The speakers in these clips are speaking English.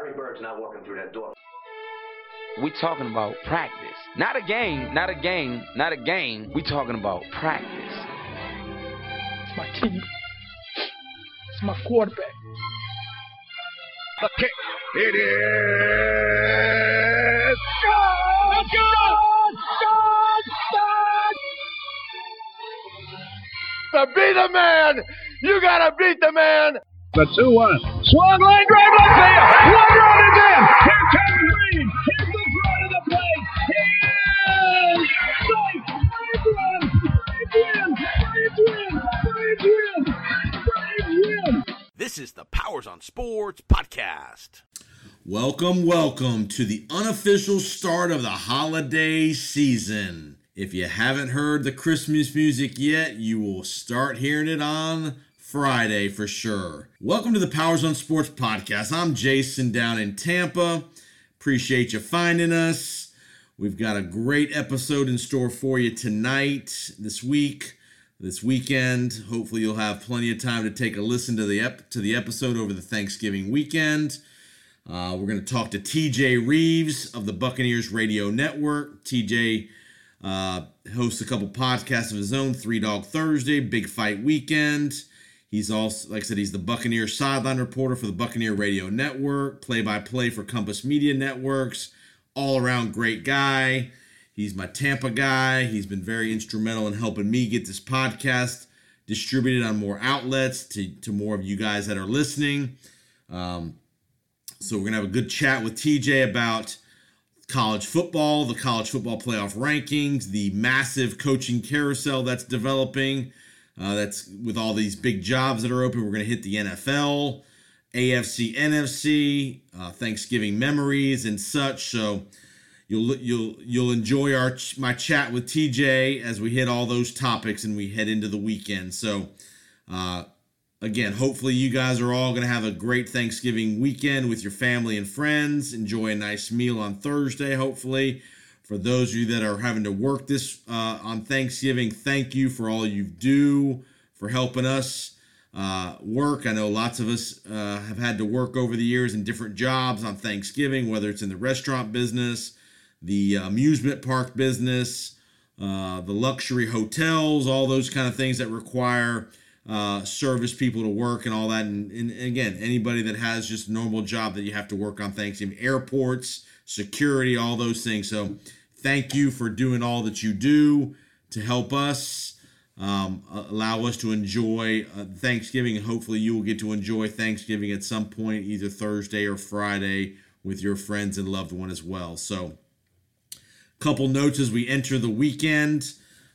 Larry Bird's not walking through that door. We talking about practice. Not a game, not a game, not a game. We talking about practice. It's my team. It's my quarterback. The kick. It is. God! God! God! To be the man, you gotta beat the man. The 2 1. Swung line drive left field. One run is in. Here comes Green. Here's the front of the plate. He is safe. Braves run. Braves win. Braves win. Braves win. Braves win. This is the Powers on Sports podcast. Welcome, welcome to the unofficial start of the holiday season. If you haven't heard the Christmas music yet, you will start hearing it on Friday for sure. Welcome to the Powers on Sports podcast. I'm Jason down in Tampa. Appreciate you finding us. We've got a great episode in store for you tonight, this week, this weekend. Hopefully, you'll have plenty of time to take a listen to the ep- to the episode over the Thanksgiving weekend. Uh, we're going to talk to TJ Reeves of the Buccaneers Radio Network. TJ uh, hosts a couple podcasts of his own Three Dog Thursday, Big Fight Weekend. He's also, like I said, he's the Buccaneer sideline reporter for the Buccaneer Radio Network, play by play for Compass Media Networks. All around great guy. He's my Tampa guy. He's been very instrumental in helping me get this podcast distributed on more outlets to, to more of you guys that are listening. Um, so we're gonna have a good chat with TJ about college football, the college football playoff rankings, the massive coaching carousel that's developing. Uh, that's with all these big jobs that are open. We're gonna hit the NFL, AFC, NFC, uh, Thanksgiving memories and such. So you'll you'll you'll enjoy our my chat with TJ as we hit all those topics and we head into the weekend. So. Uh, again, hopefully you guys are all going to have a great Thanksgiving weekend with your family and friends. Enjoy a nice meal on Thursday, hopefully. For those of you that are having to work this uh, on Thanksgiving, thank you for all you do for helping us uh, work. I know lots of us uh, have had to work over the years in different jobs on Thanksgiving, whether it's in the restaurant business, the amusement park business, uh, the luxury hotels, all those kind of things that require uh, service people to work and all that. And, and, again, anybody that has just a normal job that you have to work on Thanksgiving, airports, security, all those things. So thank you for doing all that you do to help us. Um, allow us to enjoy uh, Thanksgiving, and hopefully, you will get to enjoy Thanksgiving at some point, either Thursday or Friday, with your friends and loved one as well. So, couple notes as we enter the weekend.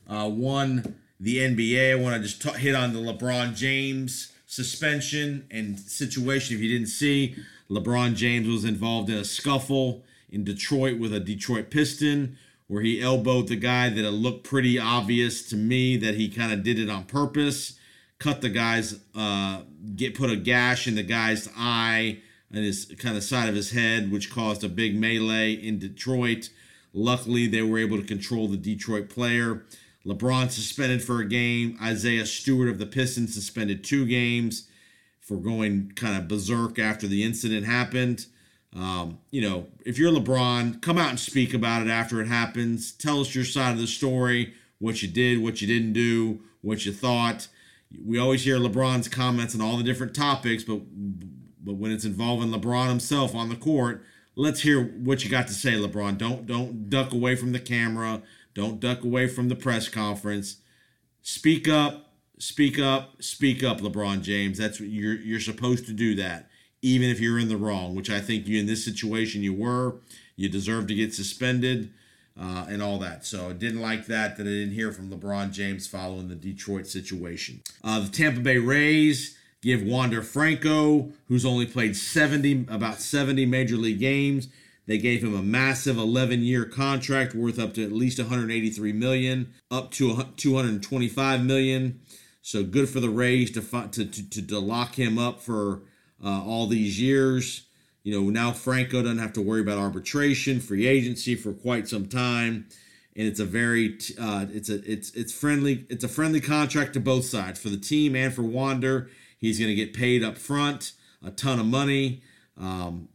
Uh, one, the NBA. I want to just t- hit on the LeBron James suspension and situation. If you didn't see, LeBron James was involved in a scuffle in Detroit with a Detroit Piston where he elbowed the guy that it looked pretty obvious to me that he kind of did it on purpose. Cut the guy's, uh, get put a gash in the guy's eye and his kind of side of his head, which caused a big melee in Detroit. Luckily, they were able to control the Detroit player. LeBron suspended for a game. Isaiah Stewart of the Pistons suspended two games for going kind of berserk after the incident happened. Um, you know, if you're LeBron, come out and speak about it after it happens. Tell us your side of the story, what you did, what you didn't do, what you thought. We always hear LeBron's comments on all the different topics, but but when it's involving LeBron himself on the court, let's hear what you got to say, LeBron. Don't don't duck away from the camera. Don't duck away from the press conference. Speak up, speak up, speak up, LeBron James. That's what you're you're supposed to do that, even if you're in the wrong, which I think you in this situation you were. You deserve to get suspended uh, and all that. So I didn't like that that I didn't hear from LeBron James following the Detroit situation. Uh, the Tampa Bay Rays give Wander Franco, who's only played 70 about 70 major league games. They gave him a massive 11-year contract worth up to at least 183 million, up to 225 million. So good for the Rays to to to, to lock him up for uh, all these years. You know now Franco doesn't have to worry about arbitration, free agency for quite some time, and it's a very uh, it's a it's it's friendly it's a friendly contract to both sides for the team and for Wander. He's going to get paid up front a ton of money. Um,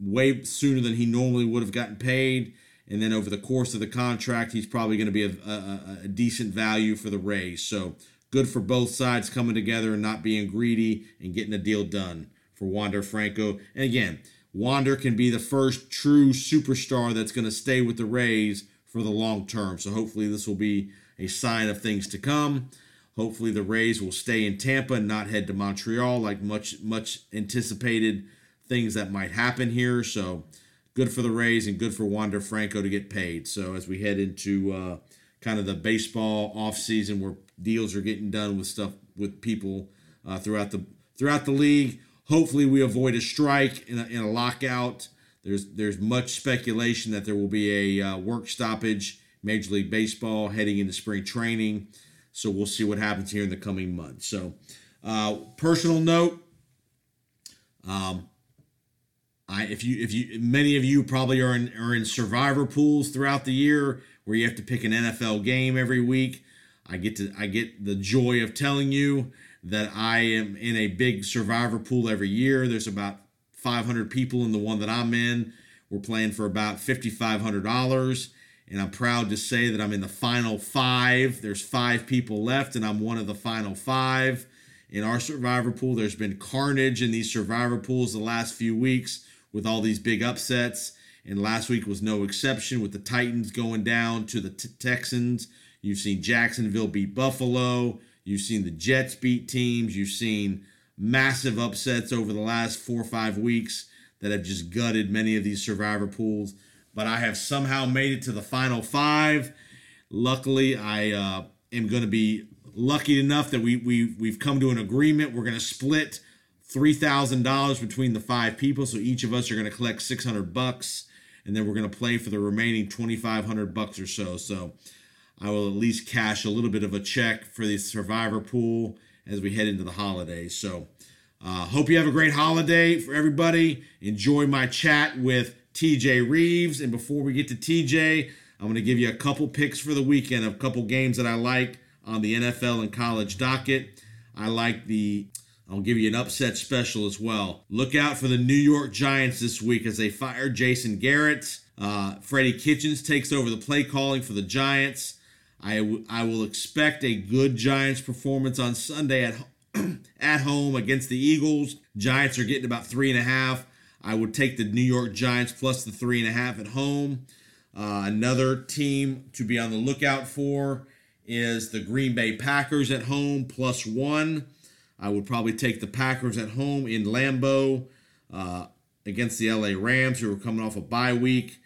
way sooner than he normally would have gotten paid. And then over the course of the contract, he's probably going to be a, a, a decent value for the Rays. So good for both sides coming together and not being greedy and getting a deal done for Wander Franco. And again, Wander can be the first true superstar that's going to stay with the Rays for the long term. So hopefully this will be a sign of things to come. Hopefully the Rays will stay in Tampa and not head to Montreal like much much anticipated things that might happen here. So good for the Rays and good for Wander Franco to get paid. So as we head into uh, kind of the baseball offseason where deals are getting done with stuff with people uh, throughout the throughout the league, hopefully we avoid a strike and a, and a lockout. There's there's much speculation that there will be a uh, work stoppage, Major League Baseball heading into spring training. So we'll see what happens here in the coming months. So, uh, personal note, um, I if you if you many of you probably are in are in survivor pools throughout the year where you have to pick an NFL game every week. I get to I get the joy of telling you that I am in a big survivor pool every year. There's about 500 people in the one that I'm in. We're playing for about $5,500 and I'm proud to say that I'm in the final five. There's five people left, and I'm one of the final five. In our survivor pool, there's been carnage in these survivor pools the last few weeks with all these big upsets. And last week was no exception with the Titans going down to the t- Texans. You've seen Jacksonville beat Buffalo. You've seen the Jets beat teams. You've seen massive upsets over the last four or five weeks that have just gutted many of these survivor pools but I have somehow made it to the final five. Luckily, I uh, am going to be lucky enough that we, we, we've come to an agreement. We're going to split $3,000 between the five people. So each of us are going to collect 600 bucks and then we're going to play for the remaining 2,500 bucks or so. So I will at least cash a little bit of a check for the survivor pool as we head into the holidays. So uh, hope you have a great holiday for everybody. Enjoy my chat with TJ Reeves. And before we get to TJ, I'm going to give you a couple picks for the weekend of a couple games that I like on the NFL and college docket. I like the I'll give you an upset special as well. Look out for the New York Giants this week as they fire Jason Garrett. Uh, Freddie Kitchens takes over the play calling for the Giants. I, w- I will expect a good Giants performance on Sunday at, at home against the Eagles. Giants are getting about three and a half. I would take the New York Giants plus the three and a half at home. Uh, another team to be on the lookout for is the Green Bay Packers at home plus one. I would probably take the Packers at home in Lambeau uh, against the LA Rams, who are coming off a bye week.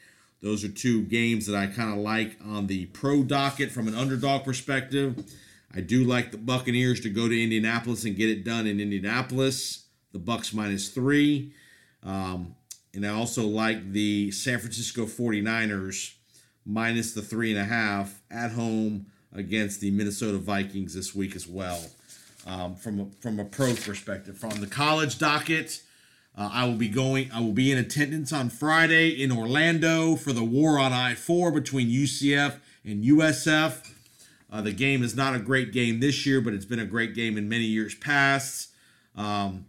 Those are two games that I kind of like on the pro docket from an underdog perspective. I do like the Buccaneers to go to Indianapolis and get it done in Indianapolis. The Bucks minus three. Um, and I also like the San Francisco 49ers minus the three and a half at home against the Minnesota Vikings this week as well. Um, from a, from a pro perspective, from the college docket, uh, I will be going. I will be in attendance on Friday in Orlando for the war on I four between UCF and USF. Uh, the game is not a great game this year, but it's been a great game in many years past. Um,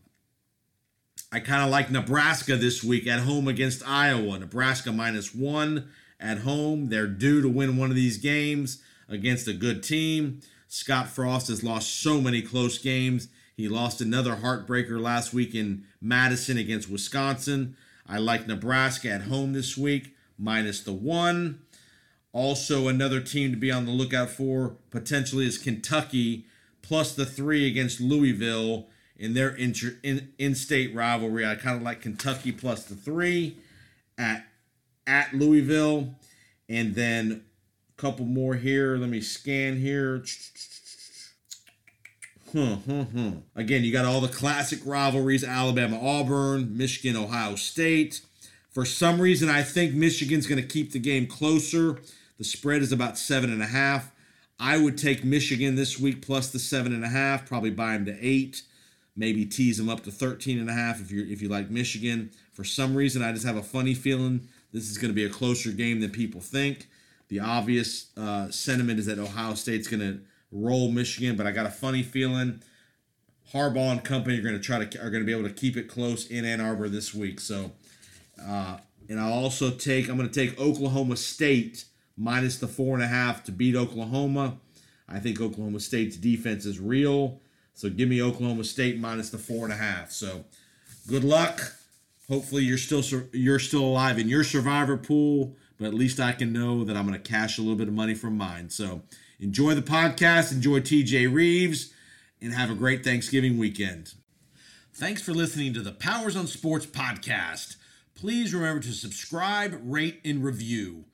I kind of like Nebraska this week at home against Iowa. Nebraska minus one at home. They're due to win one of these games against a good team. Scott Frost has lost so many close games. He lost another heartbreaker last week in Madison against Wisconsin. I like Nebraska at home this week, minus the one. Also, another team to be on the lookout for potentially is Kentucky, plus the three against Louisville in their in in-state rivalry. I kind of like Kentucky plus the three at at Louisville, and then a couple more here. Let me scan here. Huh, huh, huh. Again, you got all the classic rivalries: Alabama, Auburn, Michigan, Ohio State. For some reason, I think Michigan's going to keep the game closer. The spread is about seven and a half. I would take Michigan this week plus the seven and a half, probably buy them to eight maybe tease them up to 13 and a half if you if you like Michigan. For some reason, I just have a funny feeling this is going to be a closer game than people think. The obvious uh, sentiment is that Ohio State's going to roll Michigan, but I got a funny feeling Harbaugh and company are going to try to are going to be able to keep it close in Ann Arbor this week. So Uh, and I'll also take, I'm going to take Oklahoma State minus the four and a half to beat Oklahoma. I think Oklahoma State's defense is real. So give me Oklahoma State minus the four and a half. So good luck. Hopefully you're still you're still alive in your survivor pool, but at least I can know that I'm going to cash a little bit of money from mine. So enjoy the podcast, enjoy TJ Reeves, and have a great Thanksgiving weekend. Thanks for listening to the Powers on Sports podcast. Please remember to subscribe, rate, and review.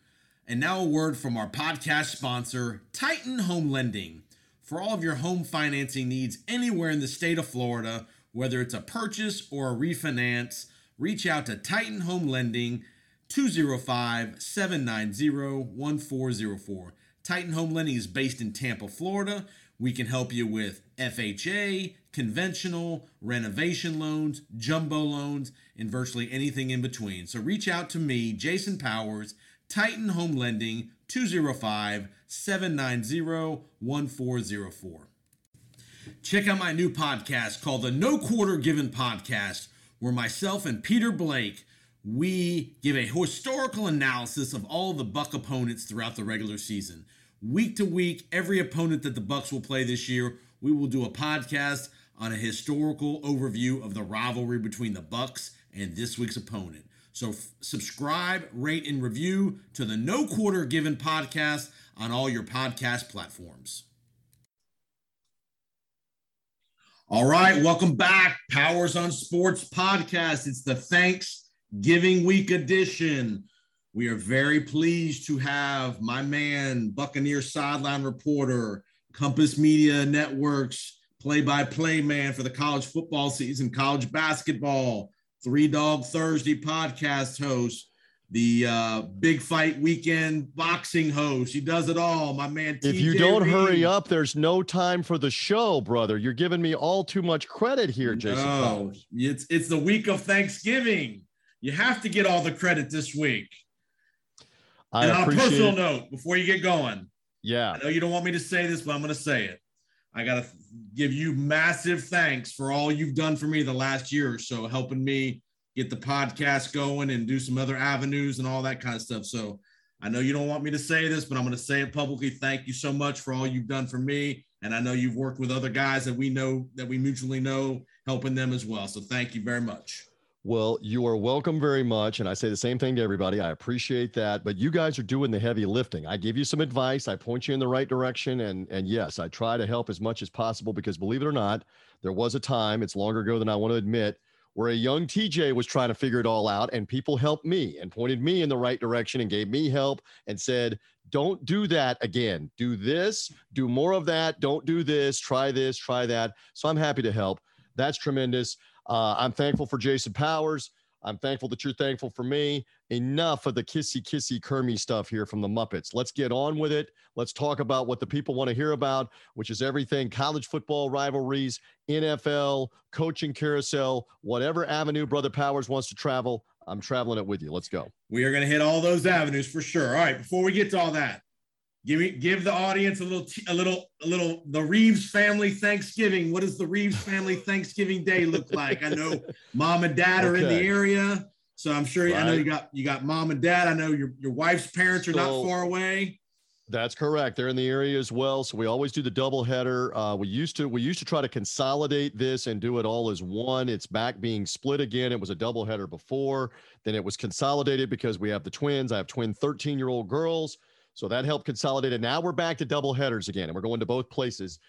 And now a word from our podcast sponsor, Titan Home Lending. For all of your home financing needs anywhere in the state of Florida, whether it's a purchase or a refinance, reach out to Titan Home Lending 205 790 1404. Titan Home Lending is based in Tampa, Florida. We can help you with FHA, conventional, renovation loans, jumbo loans, and virtually anything in between. So reach out to me, Jason Powers, Titan Home Lending, 205 790 1404. Check out my new podcast called the No Quarter Given Podcast, where myself and Peter Blake we give a historical analysis of all the Buck opponents throughout the regular season. Week to week, every opponent that the Bucks will play this year, we will do a podcast on a historical overview of the rivalry between the Bucks and this week's opponent. So f- subscribe, rate, and review to the No Quarter Given podcast on all your podcast platforms. All right, welcome back. Powers on Sports podcast. It's the Thanksgiving week edition. We are very pleased to have my man, Buccaneer sideline reporter, Compass Media Networks play by play man for the college football season, college basketball, Three Dog Thursday podcast host, the uh, Big Fight Weekend boxing host. He does it all, my man. If TJ you don't Reed. hurry up, there's no time for the show, brother. You're giving me all too much credit here, Jason. No, Powers. it's it's the week of Thanksgiving. You have to get all the credit this week. I and on a personal it. note, before you get going, Yeah. I know you don't want me to say this, but I'm going to say it. I got to give you massive thanks for all you've done for me the last year or so, helping me get the podcast going and do some other avenues and all that kind of stuff. So I know you don't want me to say this, but I'm going to say it publicly. Thank you so much for all you've done for me. And I know you've worked with other guys that we know that we mutually know, helping them as well. So thank you very much. Well, you are welcome very much. And I say the same thing to everybody. I appreciate that. But you guys are doing the heavy lifting. I give you some advice, I point you in the right direction. And, and yes, I try to help as much as possible because believe it or not, there was a time, it's longer ago than I want to admit, where a young TJ was trying to figure it all out. And people helped me and pointed me in the right direction and gave me help and said, don't do that again. Do this, do more of that. Don't do this, try this, try that. So I'm happy to help. That's tremendous. Uh, I'm thankful for Jason Powers. I'm thankful that you're thankful for me. Enough of the kissy kissy Kermy stuff here from the Muppets. Let's get on with it. Let's talk about what the people want to hear about, which is everything college football rivalries, NFL, coaching carousel, whatever avenue Brother Powers wants to travel. I'm traveling it with you. Let's go. We are going to hit all those avenues for sure. All right, before we get to all that, give me give the audience a little a little a little the Reeves family Thanksgiving. What does the Reeves family Thanksgiving Day look like? I know mom and dad are in the area, so I'm sure I know you got you got mom and dad. I know your your wife's parents are So- not far away. That's correct. They're in the area as well. So we always do the double header. Uh, we used to we used to try to consolidate this and do it all as one. It's back being split again. It was a double header before. Then it was consolidated because we have the twins. I have twin 13 year old girls. So that helped consolidate it. Now we're back to double headers again, and we're going to both places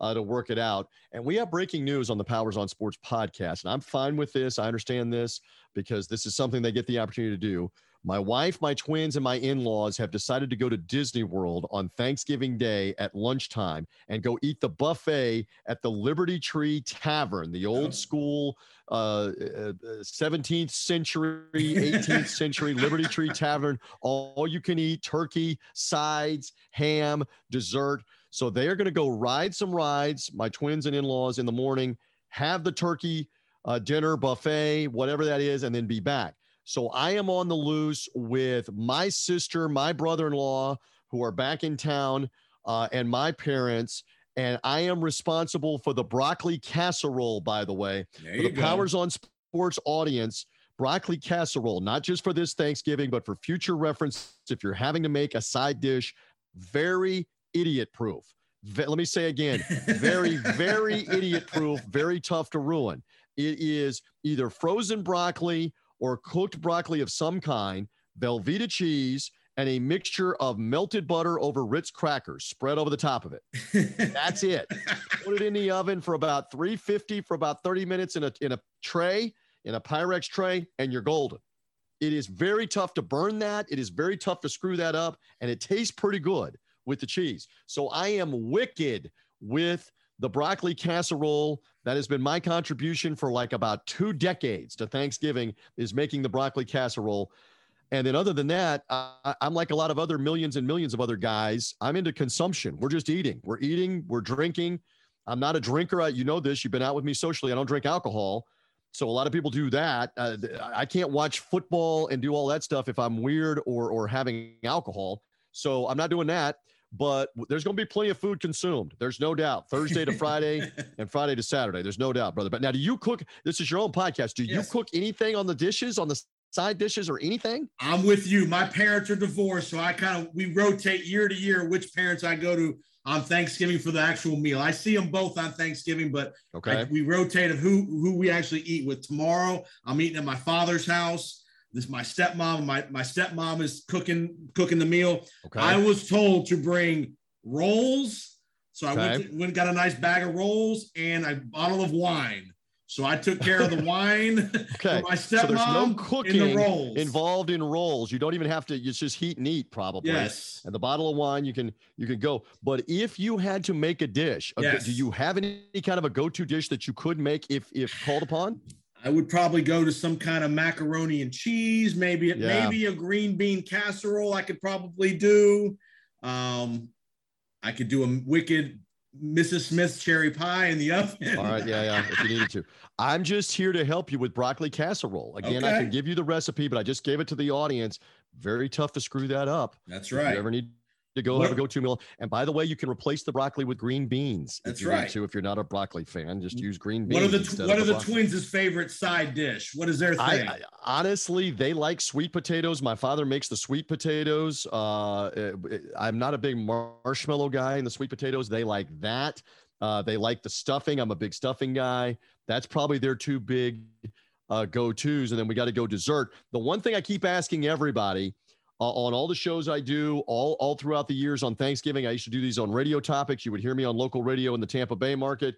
uh, to work it out. And we have breaking news on the Powers on Sports podcast. And I'm fine with this. I understand this because this is something they get the opportunity to do. My wife, my twins, and my in laws have decided to go to Disney World on Thanksgiving Day at lunchtime and go eat the buffet at the Liberty Tree Tavern, the old school uh, uh, 17th century, 18th century Liberty Tree Tavern. All you can eat turkey, sides, ham, dessert. So they are going to go ride some rides, my twins and in laws, in the morning, have the turkey uh, dinner, buffet, whatever that is, and then be back. So I am on the loose with my sister, my brother in law, who are back in town, uh, and my parents. And I am responsible for the broccoli casserole, by the way. For the go. Powers on Sports audience, broccoli casserole, not just for this Thanksgiving, but for future reference. If you're having to make a side dish, very idiot proof. Ve- let me say again, very, very idiot proof, very tough to ruin. It is either frozen broccoli or cooked broccoli of some kind, Velveeta cheese, and a mixture of melted butter over Ritz crackers spread over the top of it. That's it. Put it in the oven for about 350 for about 30 minutes in a in a tray, in a Pyrex tray, and you're golden. It is very tough to burn that. It is very tough to screw that up, and it tastes pretty good with the cheese. So I am wicked with the broccoli casserole. That has been my contribution for like about two decades to Thanksgiving is making the broccoli casserole. And then other than that, I, I'm like a lot of other millions and millions of other guys. I'm into consumption. We're just eating. We're eating. We're drinking. I'm not a drinker. I, you know this. You've been out with me socially. I don't drink alcohol. So a lot of people do that. Uh, I can't watch football and do all that stuff if I'm weird or or having alcohol. So I'm not doing that. But there's going to be plenty of food consumed. There's no doubt. Thursday to Friday and Friday to Saturday. There's no doubt, brother. But now, do you cook? This is your own podcast. Do you cook anything on the dishes, on the side dishes, or anything? I'm with you. My parents are divorced, so I kind of we rotate year to year which parents I go to on Thanksgiving for the actual meal. I see them both on Thanksgiving, but Okay. I- we rotate of who who we actually eat with. Tomorrow, I'm eating at my father's house. This my stepmom. My my stepmom is cooking cooking the meal. Okay. I was told to bring rolls, so I went, to, went and got a nice bag of rolls and a bottle of wine. So I took care of the wine Okay. my So stepmom there's no and the cooking rolls. involved in rolls. You don't even have to. It's just heat and eat, probably. Yes. And the bottle of wine, you can you can go. But if you had to make a dish, Yes. do you have any kind of a go-to dish that you could make if if called upon? I would probably go to some kind of macaroni and cheese, maybe Yeah. maybe a green bean casserole. I could probably do. Um, I could do a wicked Mrs. Smith cherry pie in the oven. All right, yeah, yeah. If you needed to, I'm just here to help you with broccoli casserole. Again, I can give you the recipe, but I just gave it to the audience. Very tough to screw that up. That's If you ever need to go What- have a go-to meal, and by the way, you can replace the broccoli with green beans. That's if you right. to. If you're not a broccoli fan, just use green beans. What are the what are the twins' favorite side dish? What is their thing? I, I honestly, they like sweet potatoes. My father makes the sweet potatoes. Uh, eh, eh, I'm not a big marshmallow guy in the sweet potatoes. They like that. Uh, they like the stuffing. I'm a big stuffing guy. That's probably their two big uh, go tos. And then we got to go dessert. The one thing I keep asking everybody uh, on all the shows I do, all all throughout the years on Thanksgiving, I used to do these on radio topics. You would hear me on local radio in the Tampa Bay market.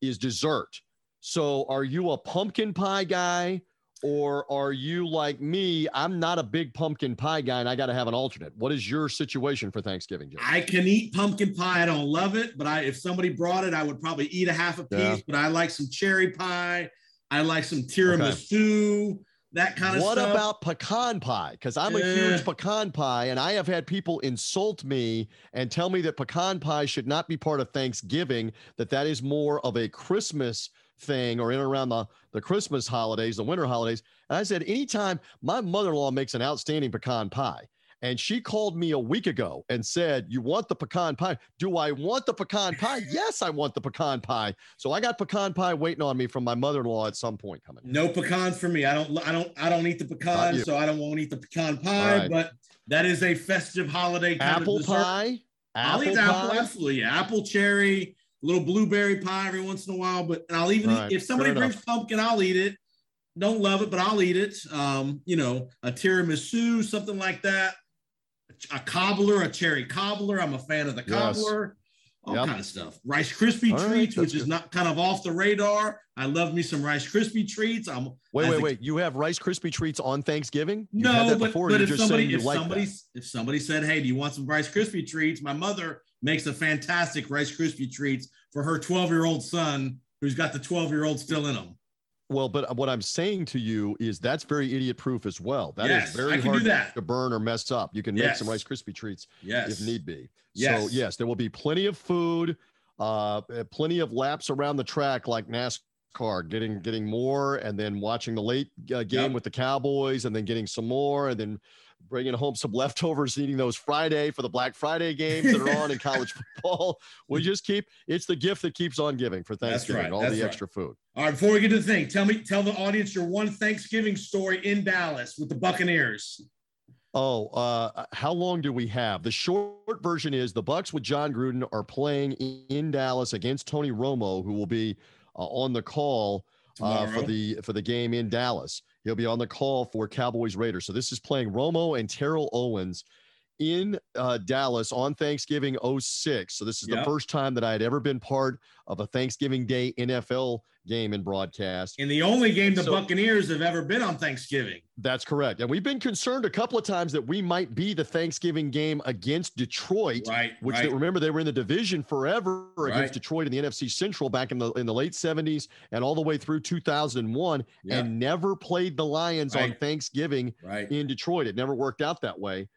Is dessert. So, are you a pumpkin pie guy? Or are you like me? I'm not a big pumpkin pie guy and I got to have an alternate. What is your situation for Thanksgiving, Jim? I can eat pumpkin pie. I don't love it, but I if somebody brought it, I would probably eat a half a piece. Yeah. But I like some cherry pie. I like some tiramisu. That kind of what stuff. about pecan pie? Because I'm a Eh. huge pecan pie, and I have had people insult me and tell me that pecan pie should not be part of Thanksgiving, that that is more of a Christmas thing or in and around the, the Christmas holidays, the winter holidays. And I said, anytime my mother in law makes an outstanding pecan pie, and she called me a week ago and said, You want the pecan pie? Do I want the pecan pie? yes, I want the pecan pie. So I got pecan pie waiting on me from my mother in law at some point coming. No pecans for me. I don't. I don't. I don't eat the you. pecans, so I don't want to eat the pecan pie. right. But that is a festive holiday kind Apple pie? I'll eat Apple apple, pie? absolutely. Yeah, apple, cherry, a little blueberry pie every once in a while. But and I'll even Right, eat, if somebody brings pumpkin, I'll eat it. Don't love it, but I'll eat it. Um, you know, a tiramisu, something like that. A cobbler, a cherry cobbler. I'm a fan of the Yes. cobbler. All Yep. kind of stuff. Rice Krispie All right, treats, that's which is not kind of off the radar. I love me some Rice Krispie treats. I'm Wait, wait, wait. You have Rice Krispie treats on Thanksgiving? You've no, but, but if somebody if like somebody that? if somebody said, "Hey, do you want some Rice Krispie treats?" My mother makes a fantastic Rice Krispie treats for her 12 year old son, who's got the 12 year old still in him. Well, but what I'm saying to you is that's very idiot proof as well. That is Yes, very I can do hard to burn or mess up. You can make some Rice Krispie treats Yes, if need be. Yes. So yes, there will be plenty of food, uh, uh, plenty of laps around the track like NASCAR getting getting more, and then watching the late uh, game Yep. with the Cowboys, and then getting some more, and then bringing home some leftovers, eating those Friday for the Black Friday games that are on in college football. We just keep it's the gift that keeps on giving for Thanksgiving, right, all the right. extra food. All right, before we get to the thing, tell me, tell the audience your one Thanksgiving story in Dallas with the Buccaneers. Oh, uh, how long do we have? The short version is the Bucks with Jon Gruden are playing in Dallas against Tony Romo, who will be uh, on the call uh, for the for the game in Dallas. He'll be on the call for Cowboys Raiders. So this is playing Romo and Terrell Owens in uh, Dallas on Thanksgiving 06. So this is Yep. the first time that I had ever been part of a Thanksgiving Day NFL game in broadcast. And the only game the So- Buccaneers have ever been on Thanksgiving. That's correct. And we've been concerned a couple of times that we might be the Thanksgiving game against Detroit, Right, which right. they, remember they were in the division forever Right. against Detroit in the NFC Central back in the in the late 70s and all the way through 2001 Yeah. and never played the Lions on Thanksgiving Right. in Detroit. It never worked out that way.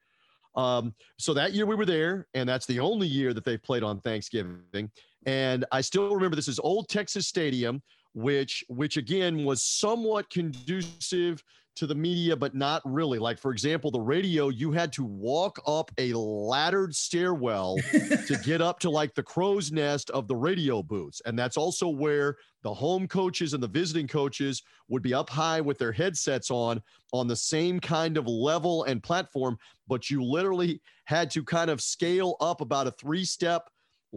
Um, so that year we were there, and that's the only year that they've played on Thanksgiving. And I still remember this is Old Texas Stadium, which which again was somewhat conducive to the media, but not really. Like for example, the radio, you had to walk up a laddered stairwell to get up to like the crow's nest of the radio booths. And that's also where the home coaches and the visiting coaches would be up high with their headsets on, on the same kind of level and platform. But you literally had to kind of scale up about a three step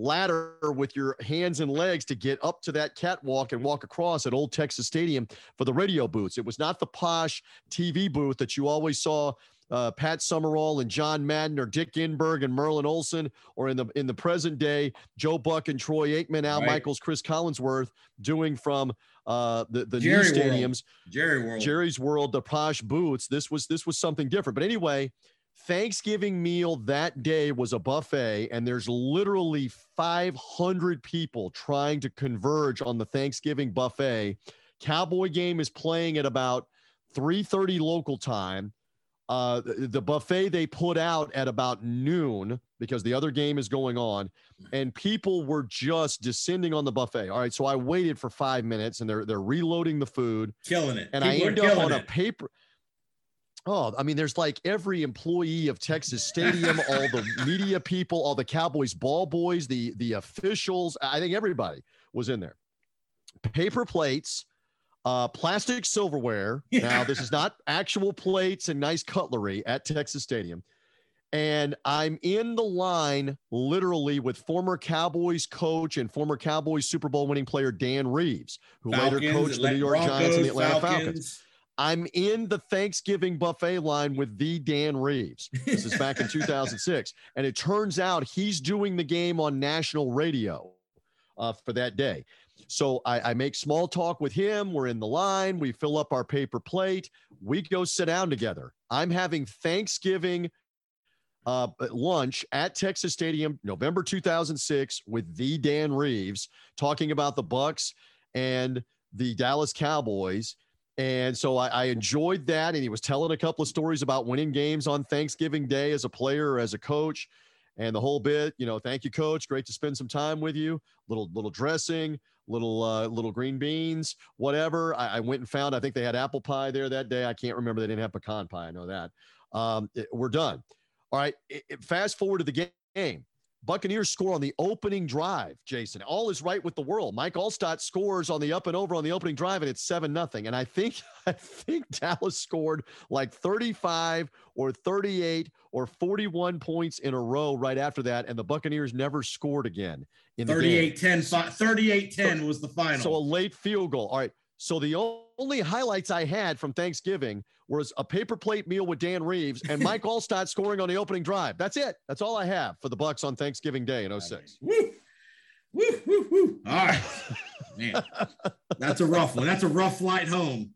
ladder with your hands and legs to get up to that catwalk and walk across at Old Texas Stadium for the radio booths. It was not the posh TV booth that you always saw uh, Pat Summerall and John Madden or Dick Enberg and Merlin Olsen, or in the in the present day, Joe Buck and Troy Aikman, Al Right. Michaels, Cris Collinsworth, doing from uh, the the Jerry new World. stadiums, Jerry World. Jerry's World, the posh booths. This was this was something different. But anyway, Thanksgiving meal that day was a buffet, and there's literally 500 people trying to converge on the Thanksgiving buffet. Cowboy game is playing at about 3:30 local time. Uh, the, buffet they put out at about noon because the other game is going on, and people were just descending on the buffet. All right, so I waited for five minutes, and they're they're reloading the food killing it. and I People are end up on a paper. Oh, I mean, there's like every employee of Texas Stadium, all the media people, all the Cowboys ball boys, the the officials. I think everybody was in there. Paper plates, uh, plastic silverware. Now, this is not actual plates and nice cutlery at Texas Stadium. And I'm in the line literally with former Cowboys coach and former Cowboys Super Bowl winning player Dan Reeves, who later coached the New York Giants and the Atlanta Falcons. Falcons. I'm in the Thanksgiving buffet line with the Dan Reeves. This is back in 2006. And it turns out he's doing the game on national radio uh, for that day. So I, I make small talk with him. We're in the line. We fill up our paper plate. We go sit down together. I'm having Thanksgiving uh, lunch at Texas Stadium, November 2006, with the Dan Reeves talking about the Bucks and the Dallas Cowboys. And so I, I enjoyed that. And he was telling a couple of stories about winning games on Thanksgiving Day as a player or as a coach and the whole bit. You know, thank you, coach. Great to spend some time with you. Little, little dressing, little, uh, little green beans, whatever. I, I went and found, I think they had apple pie there that day. I can't remember. They didn't have pecan pie. I know that. Um, it- we're done. All right. it- it- fast forward to the game. Buccaneers score on the opening drive, Jason. All is right with the world. Mike Alstott scores on the up and over on the opening drive, and it's 7 nothing. And I think I think Dallas scored like 35 or 38 or 41 points in a row right after that, and the Buccaneers never scored again in the game. 38-10, fi- 38-10 was the final. So a late field goal. All right. So the only highlights I had from Thanksgiving was a paper plate meal with Dan Reeves and Mike Alstott scoring on the opening drive. That's it. That's all I have for the Bucks on Thanksgiving Day in 06. Woo, woo, woo, woo. All right, man, that's a rough one. That's a rough flight home.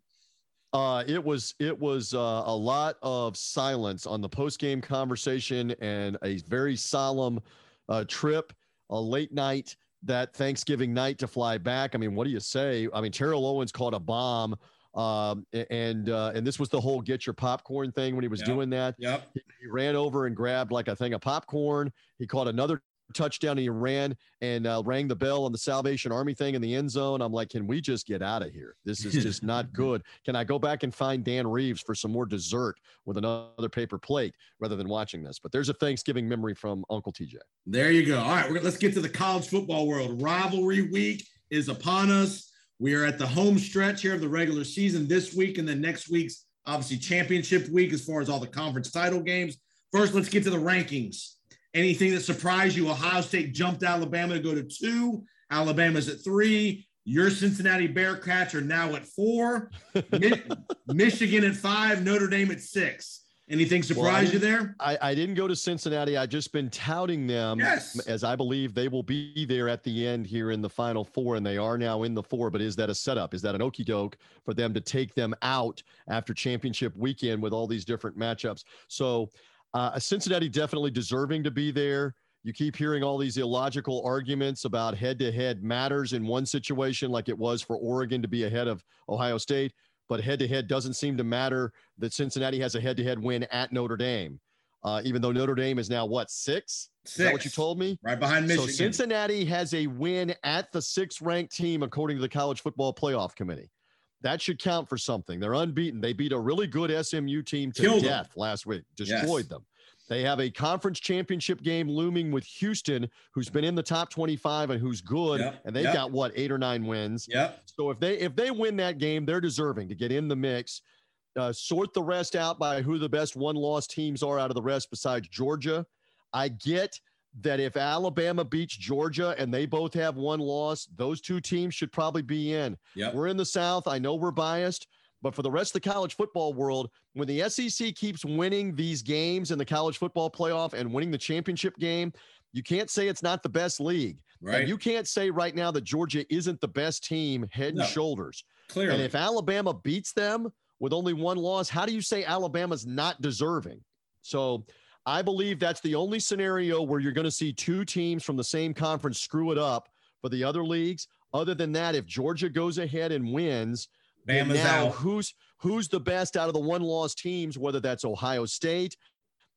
Uh, it was it was uh, a lot of silence on the post game conversation and a very solemn uh, trip, a late night that Thanksgiving night to fly back. I mean, what do you say? I mean, Terrell Owens caught a bomb, um, and uh, and this was the whole get your popcorn thing when he was Yep. doing that. Yep. He ran over and grabbed like a thing of popcorn. He caught another touchdown and he ran and uh, rang the bell on the Salvation Army thing in the end zone. I'm like, can we just get out of here? This is just not good. Can I go back and find Dan Reeves for some more dessert with another paper plate rather than watching this? But there's a Thanksgiving memory from Uncle TJ. There you go. All right, we're, let's get to the college football world. Rivalry week is upon us. We are at the home stretch here of the regular season this week, and then next week's obviously championship week as far as all the conference title games. First, let's get to the rankings. Anything that surprised you? Ohio State jumped Alabama to go to two. Alabama's at three. Your Cincinnati Bearcats are now at four. Mi- Michigan at five. Notre Dame at six. Anything surprise Well, you there? I, I didn't go to Cincinnati. I just been touting them Yes. as I believe they will be there at the end here in the final four, and they are now in the four. But is that a setup? Is that an okey doke for them to take them out after championship weekend with all these different matchups? So uh, Cincinnati definitely deserving to be there. You keep hearing all these illogical arguments about head to head matters in one situation, like it was for Oregon to be ahead of Ohio State, but head to head doesn't seem to matter that Cincinnati has a head to head win at Notre Dame. Uh, even though Notre Dame is now what six? Is that what you told me? Right behind Michigan. So Cincinnati has a win at the sixth ranked team according to the College Football Playoff Committee. That should count for something. They're unbeaten. They beat a really good SMU team to Killed them. death last week, destroyed them. They have a conference championship game looming with Houston, who's been in the top 25 and who's good, Yep, and they've yep. got what eight or nine wins. Yep. So if they if they win that game, they're deserving to get in the mix. Uh, sort the rest out by who the best one loss teams are out of the rest besides Georgia. I get that if Alabama beats Georgia and they both have one loss, those two teams should probably be in. Yep. We're in the South. I know we're biased, but for the rest of the college football world, when the SEC keeps winning these games in the college football playoff and winning the championship game, you can't say it's not the best league. Right. And you can't say right now that Georgia isn't the best team head No. and shoulders. Clearly. And if Alabama beats them with only one loss, how do you say Alabama's not deserving? So I believe that's the only scenario where you're going to see two teams from the same conference screw it up for the other leagues. Other than that, if Georgia goes ahead and wins, Bama's now out. who's who's the best out of the one loss teams, whether that's Ohio State,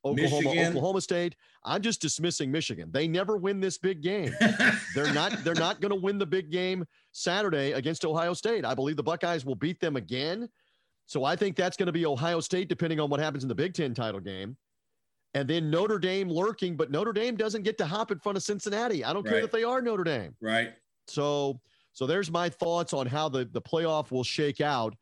Oklahoma, Michigan. Oklahoma State. I'm just dismissing Michigan. They never win this big game. They're not they're not going to win the big game Saturday against Ohio State. I believe the Buckeyes will beat them again. So I think that's going to be Ohio State depending on what happens in the Big 10 title game. And then Notre Dame lurking, but Notre Dame doesn't get to hop in front of Cincinnati. I don't care Right. that they are Notre Dame. right. So so there's my thoughts on how the the playoff will shake out.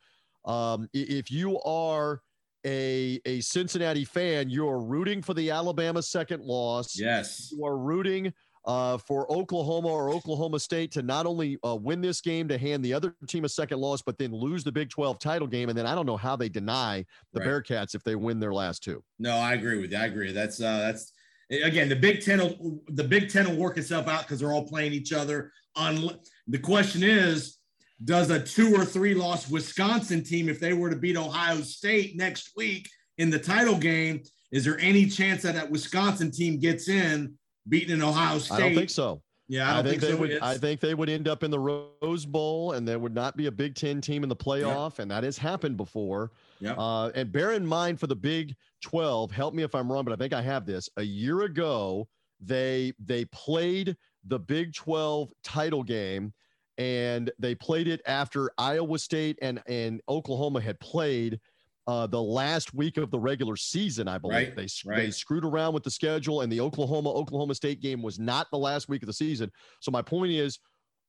Um, if you are a a Cincinnati fan, you're rooting for the Alabama second loss Yes. you are rooting uh, for Oklahoma or Oklahoma State to not only uh, win this game to hand the other team a second loss, but then lose the Big 12 title game. And then I don't know how they deny the Right. Bearcats if they win their last two. No, I agree with you. I agree. That's uh that's again the Big Ten. Will, the Big Ten will work itself out because they're all playing each other. On the question is, does a two or three loss Wisconsin team, if they were to beat Ohio State next week in the title game, is there any chance that that Wisconsin team gets in beating an Ohio State? I don't think so. Yeah, I don't think, they so. would. It's- I think they would end up in the Rose Bowl, and there would not be a Big Ten team in the playoff, and that has happened before. Yeah. Uh, and bear in mind for the Big 12, help me if I'm wrong, but I think I have this. A year ago, they they played the Big 12 title game, and they played it after Iowa State and and Oklahoma had played. Uh, the last week of the regular season, I believe Right, they they screwed around with the schedule, and the Oklahoma Oklahoma State game was not the last week of the season. So my point is,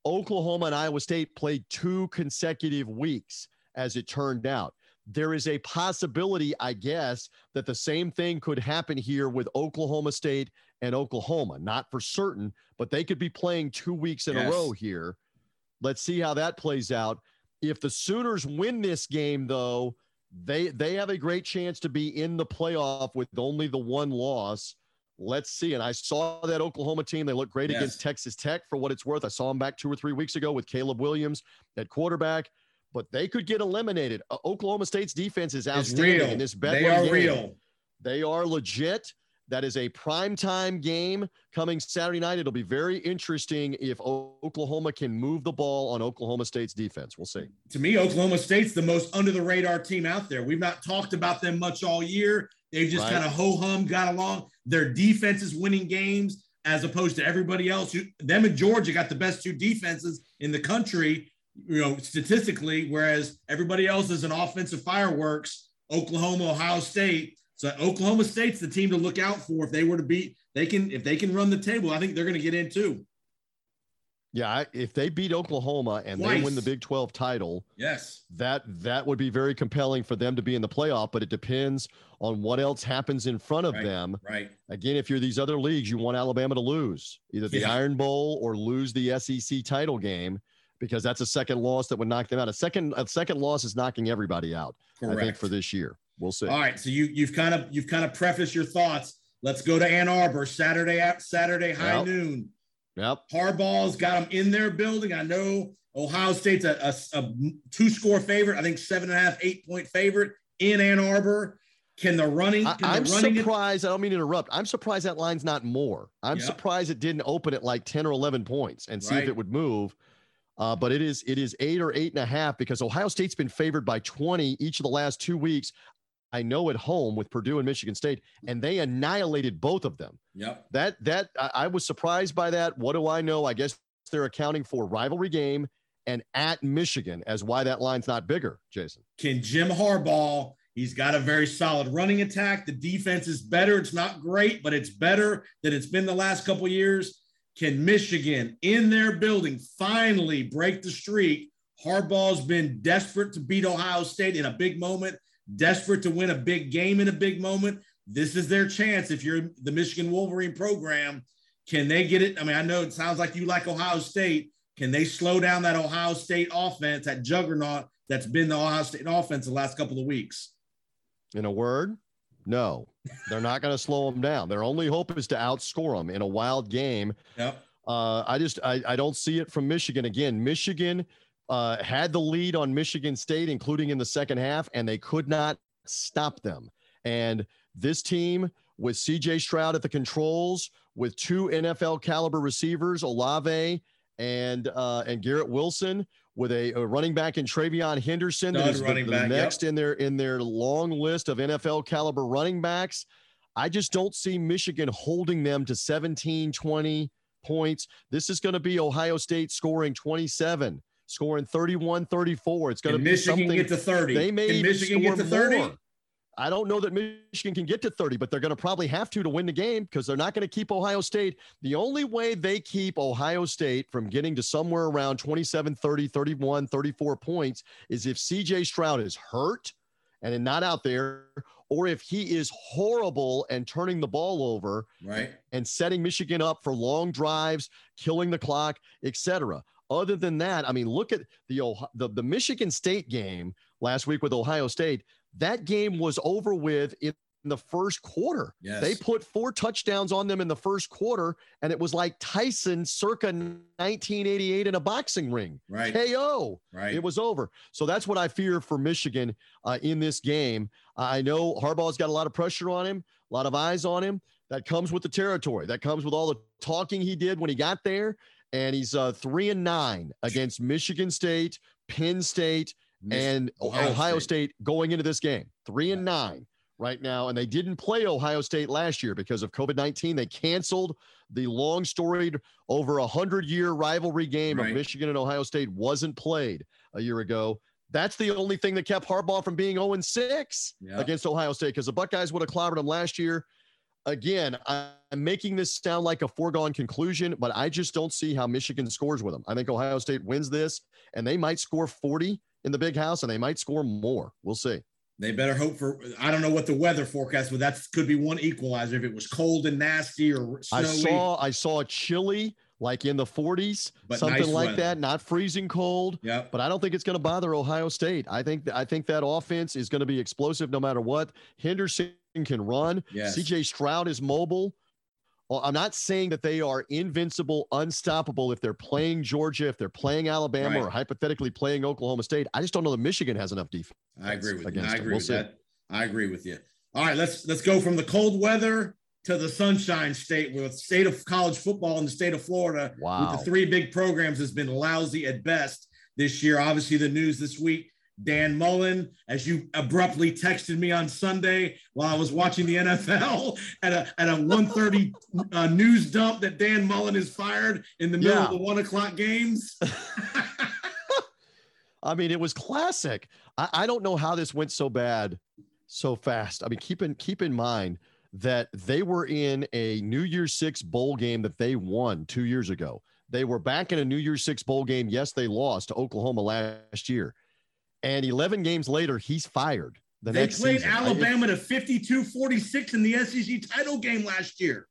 Oklahoma and Iowa State played two consecutive weeks, as it turned out. There is a possibility, I guess, that the same thing could happen here with Oklahoma State and Oklahoma. Not for certain, but they could be playing two weeks in Yes. a row here. Let's see how that plays out. If the Sooners win this game, though, they they have a great chance to be in the playoff with only the one loss. Let's see. And I saw that Oklahoma team. They look great Yes. against Texas Tech for what it's worth. I saw them back two or three weeks ago with Caleb Williams at quarterback, but they could get eliminated. Uh, Oklahoma State's defense is outstanding in this They are game. real. They are legit. That is a primetime game coming Saturday night. It'll be very interesting if Oklahoma can move the ball on Oklahoma State's defense. We'll see. to me, Oklahoma State's the most under the radar team out there. We've not talked about them much all year. They've just Right. kind of ho hum got along. Their defense is winning games. as opposed to everybody else. Who, them and Georgia got the best two defenses in the country, you know, statistically, whereas everybody else is an offensive fireworks. Oklahoma, Ohio State. So Oklahoma State's the team to look out for if they were to beat. They can if they can run the table. I think they're going to get in too. Yeah, if they beat Oklahoma and they win the Big 12 title, Yes. that that would be very compelling for them to be in the playoff, but it depends on what else happens in front of Right. them. Right. Again, if you're these other leagues, you want Alabama to lose either the Yeah. Iron Bowl or lose the SEC title game because that's a second loss that would knock them out. A second a second loss is knocking everybody out. I think for this year. We'll see. All right. So you you've kind of you've kind of prefaced your thoughts. Let's go to Ann Arbor Saturday at Saturday high Yep. noon. Yep. Harbaugh's got them in their building. I know Ohio State's a, a, a two score favorite. I think seven and a half, eight point favorite in Ann Arbor. Can the running? I, Can I'm the running surprised. I don't mean to interrupt. I'm surprised that line's not more. I'm Yeah. surprised it didn't open at like 10 or 11 points and see if it would move. Uh, but it is it is eight or eight and a half because Ohio State's been favored by 20 each of the last two weeks. I know at home with Purdue and Michigan State, and they annihilated both of them. Yep. That that I, I was surprised by that. What do I know? I guess they're accounting for rivalry game and at Michigan as why that line's not bigger, Jason. Can Jim Harbaugh? He's got a very solid running attack. The defense is better. It's not great, but it's better than it's been the last couple years. Can Michigan in their building finally break the streak? Harbaugh's been desperate to beat Ohio State in a big moment, desperate to win a big game in a big moment. This is their chance. If you're the Michigan Wolverine program, can they get it? I mean, I know it sounds like you like Ohio State. Can they slow down that Ohio State offense, that juggernaut that's been the Ohio State offense the last couple of weeks? In a word, no, they're not going to slow them down. Their only hope is to outscore them in a wild game. Yep. Uh, I just I, I don't see it from Michigan again. Michigan uh, had the lead on Michigan State, including in the second half, and they could not stop them. And this team with C.J. Stroud at the controls, with two NFL caliber receivers, Olave and uh, and Garrett Wilson, with a, a running back in TreVeyon Henderson, that is the, the back, yep. next in their in their long list of NFL caliber running backs. I just don't see Michigan holding them to 17, 20 points. This is going to be Ohio State scoring 27, scoring 31, 34. It's going to be Michigan something. get to 30? They may Michigan get to 30? more. I don't know that Michigan can get to 30, but they're going to probably have to to win the game because they're not going to keep Ohio State. The only way they keep Ohio State from getting to somewhere around 27, 30, 31, 34 points is if CJ Stroud is hurt and not out there, or if he is horrible and turning the ball over Right. and setting Michigan up for long drives, killing the clock, etc. Other than that, I mean, look at the, the the Michigan State game last week with Ohio State. That game was over with in the first quarter. Yes. They put four touchdowns on them in the first quarter, and it was like Tyson circa 1988 in a boxing ring. Right. KO. Right. It was over. So that's what I fear for Michigan uh, in this game. I know Harbaugh's got a lot of pressure on him, a lot of eyes on him. That comes with the territory. That comes with all the talking he did when he got there. And he's uh, three and nine against Michigan State, Penn State, Mich- and Ohio Ohio, State. State. going into this game. Three and nine right now. And they didn't play Ohio State last year because of COVID 19. They canceled the long storied, over a 100 year rivalry game Right. of Michigan and Ohio State, wasn't played a year ago. That's the only thing that kept Harbaugh from being 0 6 Yeah. against Ohio State because the Buckeyes would have clobbered them last year. Again, I'm making this sound like a foregone conclusion, but I just don't see how Michigan scores with them. I think Ohio State wins this, and they might score 40 in the big house, and they might score more. We'll see. They better hope for. I don't know what the weather forecast, but that could be one equalizer. If it was cold and nasty or snowy, I saw I saw chilly like in the 40s, But something nice like weather. that, not freezing cold. Yeah. But I don't think it's going to bother Ohio State. I think I think that offense is going to be explosive no matter what. Henderson can run. Yes. CJ Stroud is mobile. Well, I'm not saying that they are invincible, unstoppable if they're playing Georgia, if they're playing Alabama, Right. or hypothetically playing Oklahoma State. I just don't know that Michigan has enough defense. I agree with you. I agree We'll with see. that. I agree with you. All right, let's let's go from the cold weather to the sunshine state with state of college football in the state of Florida. Wow. With the three big programs has been lousy at best this year. Obviously, the news this week Dan Mullen, as you abruptly texted me on Sunday while I was watching the NFL at a at a 1:30 uh, news dump that Dan Mullen is fired in the middle Yeah. of the one o'clock games. I mean, it was classic. I, I don't know how this went so bad so fast. I mean, keep in keep in mind that they were in a New Year's Six bowl game that they won two years ago. They were back in a New Year's Six bowl game. Yes, they lost to Oklahoma last year. And 11 games later, he's fired. The they next played season. I- Alabama to 52-46 in the SEC title game last year.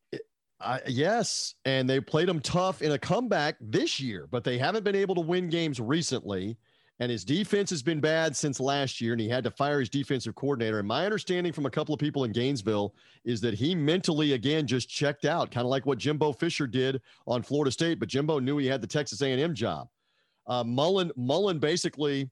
I, yes, and they played him tough in a comeback this year, but they haven't been able to win games recently. And his defense has been bad since last year, and he had to fire his defensive coordinator. And my understanding from a couple of people in Gainesville is that he mentally again just checked out, kind of like what Jimbo Fisher did on Florida State. But Jimbo knew he had the Texas A&M job. Uh, Mullen Mullen basically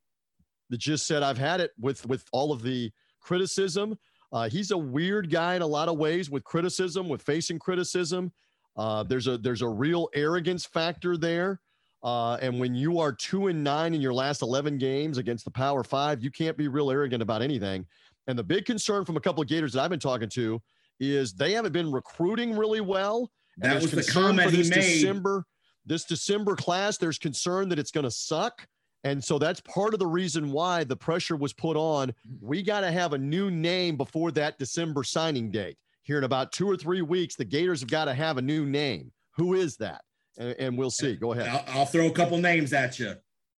just said, "I've had it with with all of the criticism." Uh, he's a weird guy in a lot of ways with criticism, with facing criticism. Uh, there's a there's a real arrogance factor there. Uh, and when you are two and nine in your last 11 games against the Power Five, you can't be real arrogant about anything. And the big concern from a couple of Gators that I've been talking to is they haven't been recruiting really well. And That was the comment he this made. December, this December class. There's concern that it's going to suck. And so that's part of the reason why the pressure was put on. We got to have a new name before that December signing date. Here in about two or three weeks, the Gators have got to have a new name. Who is that? And, and we'll see. Go ahead. I'll, I'll throw a couple names at you.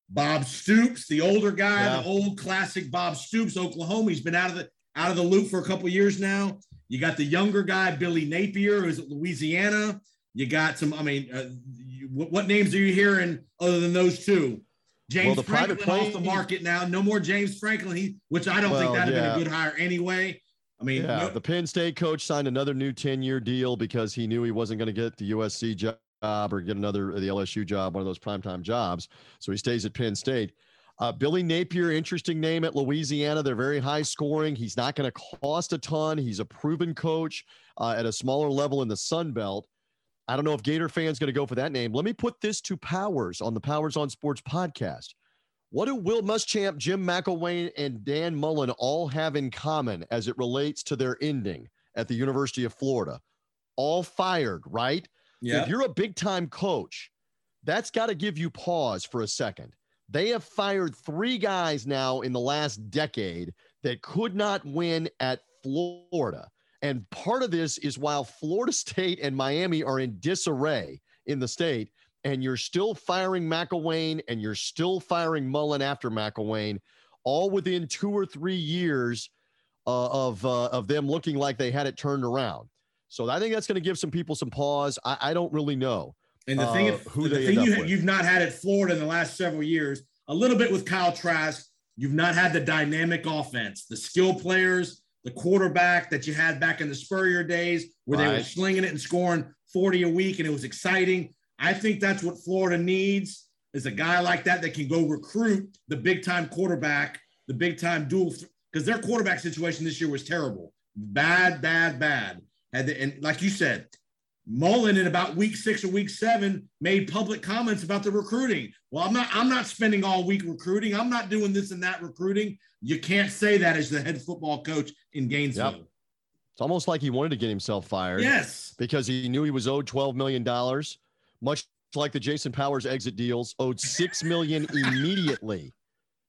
Bob Stoops, the older guy, Yeah. the old classic Bob Stoops, Oklahoma. He's been out of the out of the loop for a couple years now. You got the younger guy, Billy Napier, who's at Louisiana. You got some. I mean, uh, you, what, what names are you hearing other than those two? James Well, the private Franklin off the market now. No more James Franklin. He, which I don't think that'd have been a good hire anyway. I mean, Yeah, no- the Penn State coach signed another new 10 year deal because he knew he wasn't going to get the USC job or get another the LSU job, one of those primetime jobs. So he stays at Penn State. Uh, Billy Napier, interesting name at Louisiana. They're very high scoring. He's not going to cost a ton. He's a proven coach uh, at a smaller level in the Sun Belt. I don't know if Gator fans going to go for that name. Let me put this to Powers on the Powers on Sports podcast. What do Will Muschamp, Jim McElwain, and Dan Mullen all have in common as it relates to their ending at the University of Florida? All fired, right? yeah. If you're a big time coach, that's got to give you pause for a second. They have fired three guys now in the last decade that could not win at Florida. And part of this is while Florida State and Miami are in disarray in the state, and you're still firing McElwain and you're still firing Mullen after McElwain, all within two or three years uh, of uh, of them looking like they had it turned around. So I think that's going to give some people some pause. I, I don't really know. And the thing, uh, who the thing you, you've not had at Florida in the last several years, a little bit with Kyle Trask, you've not had the dynamic offense, the skill players, the quarterback that you had back in the Spurrier days where they were slinging it and scoring 40 a week and it was exciting. I think that's what Florida needs is a guy like that that can go recruit the big time quarterback, the big time dual, because their quarterback situation this year was terrible. Bad, bad, bad. The, and like you said, Mullen in about week six or week seven made public comments about the recruiting. Well, I'm not I'm not spending all week recruiting. I'm not doing this and that recruiting. You can't say that as the head football coach in Gainesville. Yep. It's almost like he wanted to get himself fired Yes. because he knew he was owed $12 million, much like the Jason Powers exit deals, owed 6 million immediately.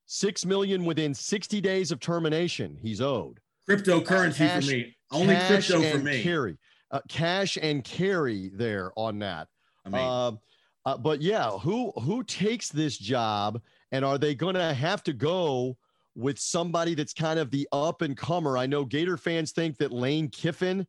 6 million within 60 days of termination, he's owed. Cryptocurrency Cash- for me. Only crypto for me. Carry. Uh, cash and carry there on that. I mean, Um, uh, but yeah, who who takes this job, and are they going to have to go with somebody that's kind of the up and comer? I know Gator fans think that Lane Kiffin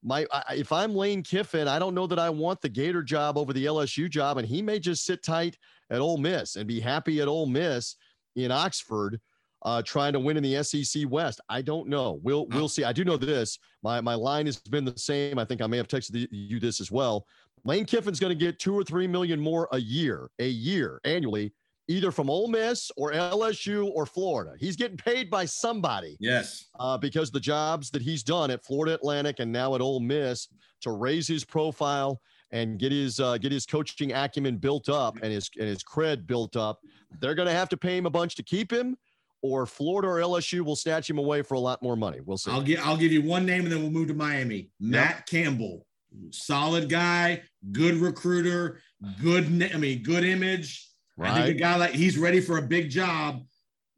might. I, if I'm Lane Kiffin, I don't know that I want the Gator job over the LSU job, and he may just sit tight at Ole Miss and be happy at Ole Miss in Oxford. Uh, trying to win in the SEC West. I don't know. We'll we'll see. I do know this. My my line has been the same. I think I may have texted the- you this as well. Lane Kiffin's going to get two or three million more a year, a year annually, either from Ole Miss or LSU or Florida. He's getting paid by somebody yes. uh, because the jobs that he's done at Florida Atlantic and now at Ole Miss to raise his profile and get his uh, get his coaching acumen built up and his and his cred built up. They're going to have to pay him a bunch to keep him, or Florida or LSU will snatch him away for a lot more money. We'll see. I'll give I'll give you one name and then we'll move to Miami. Matt Campbell, solid guy, good recruiter, good. I mean, good image. I think a guy like he's ready for a big job.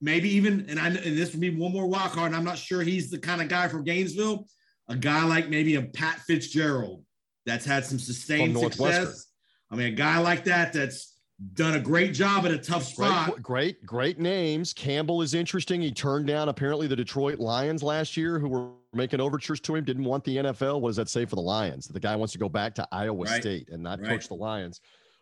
Maybe even, and I and this would be one more wild card. And I'm not sure he's the kind of guy from Gainesville. A guy like maybe a Pat Fitzgerald that's had some sustained success. I mean, a guy like that that's done a great job at a tough spot. Great, great, great names. Campbell is interesting. He turned down apparently the Detroit Lions last year, who were making overtures to him. Didn't want the NFL. What does that say for the Lions? The guy wants to go back to Iowa Right. State and not Right. coach the Lions.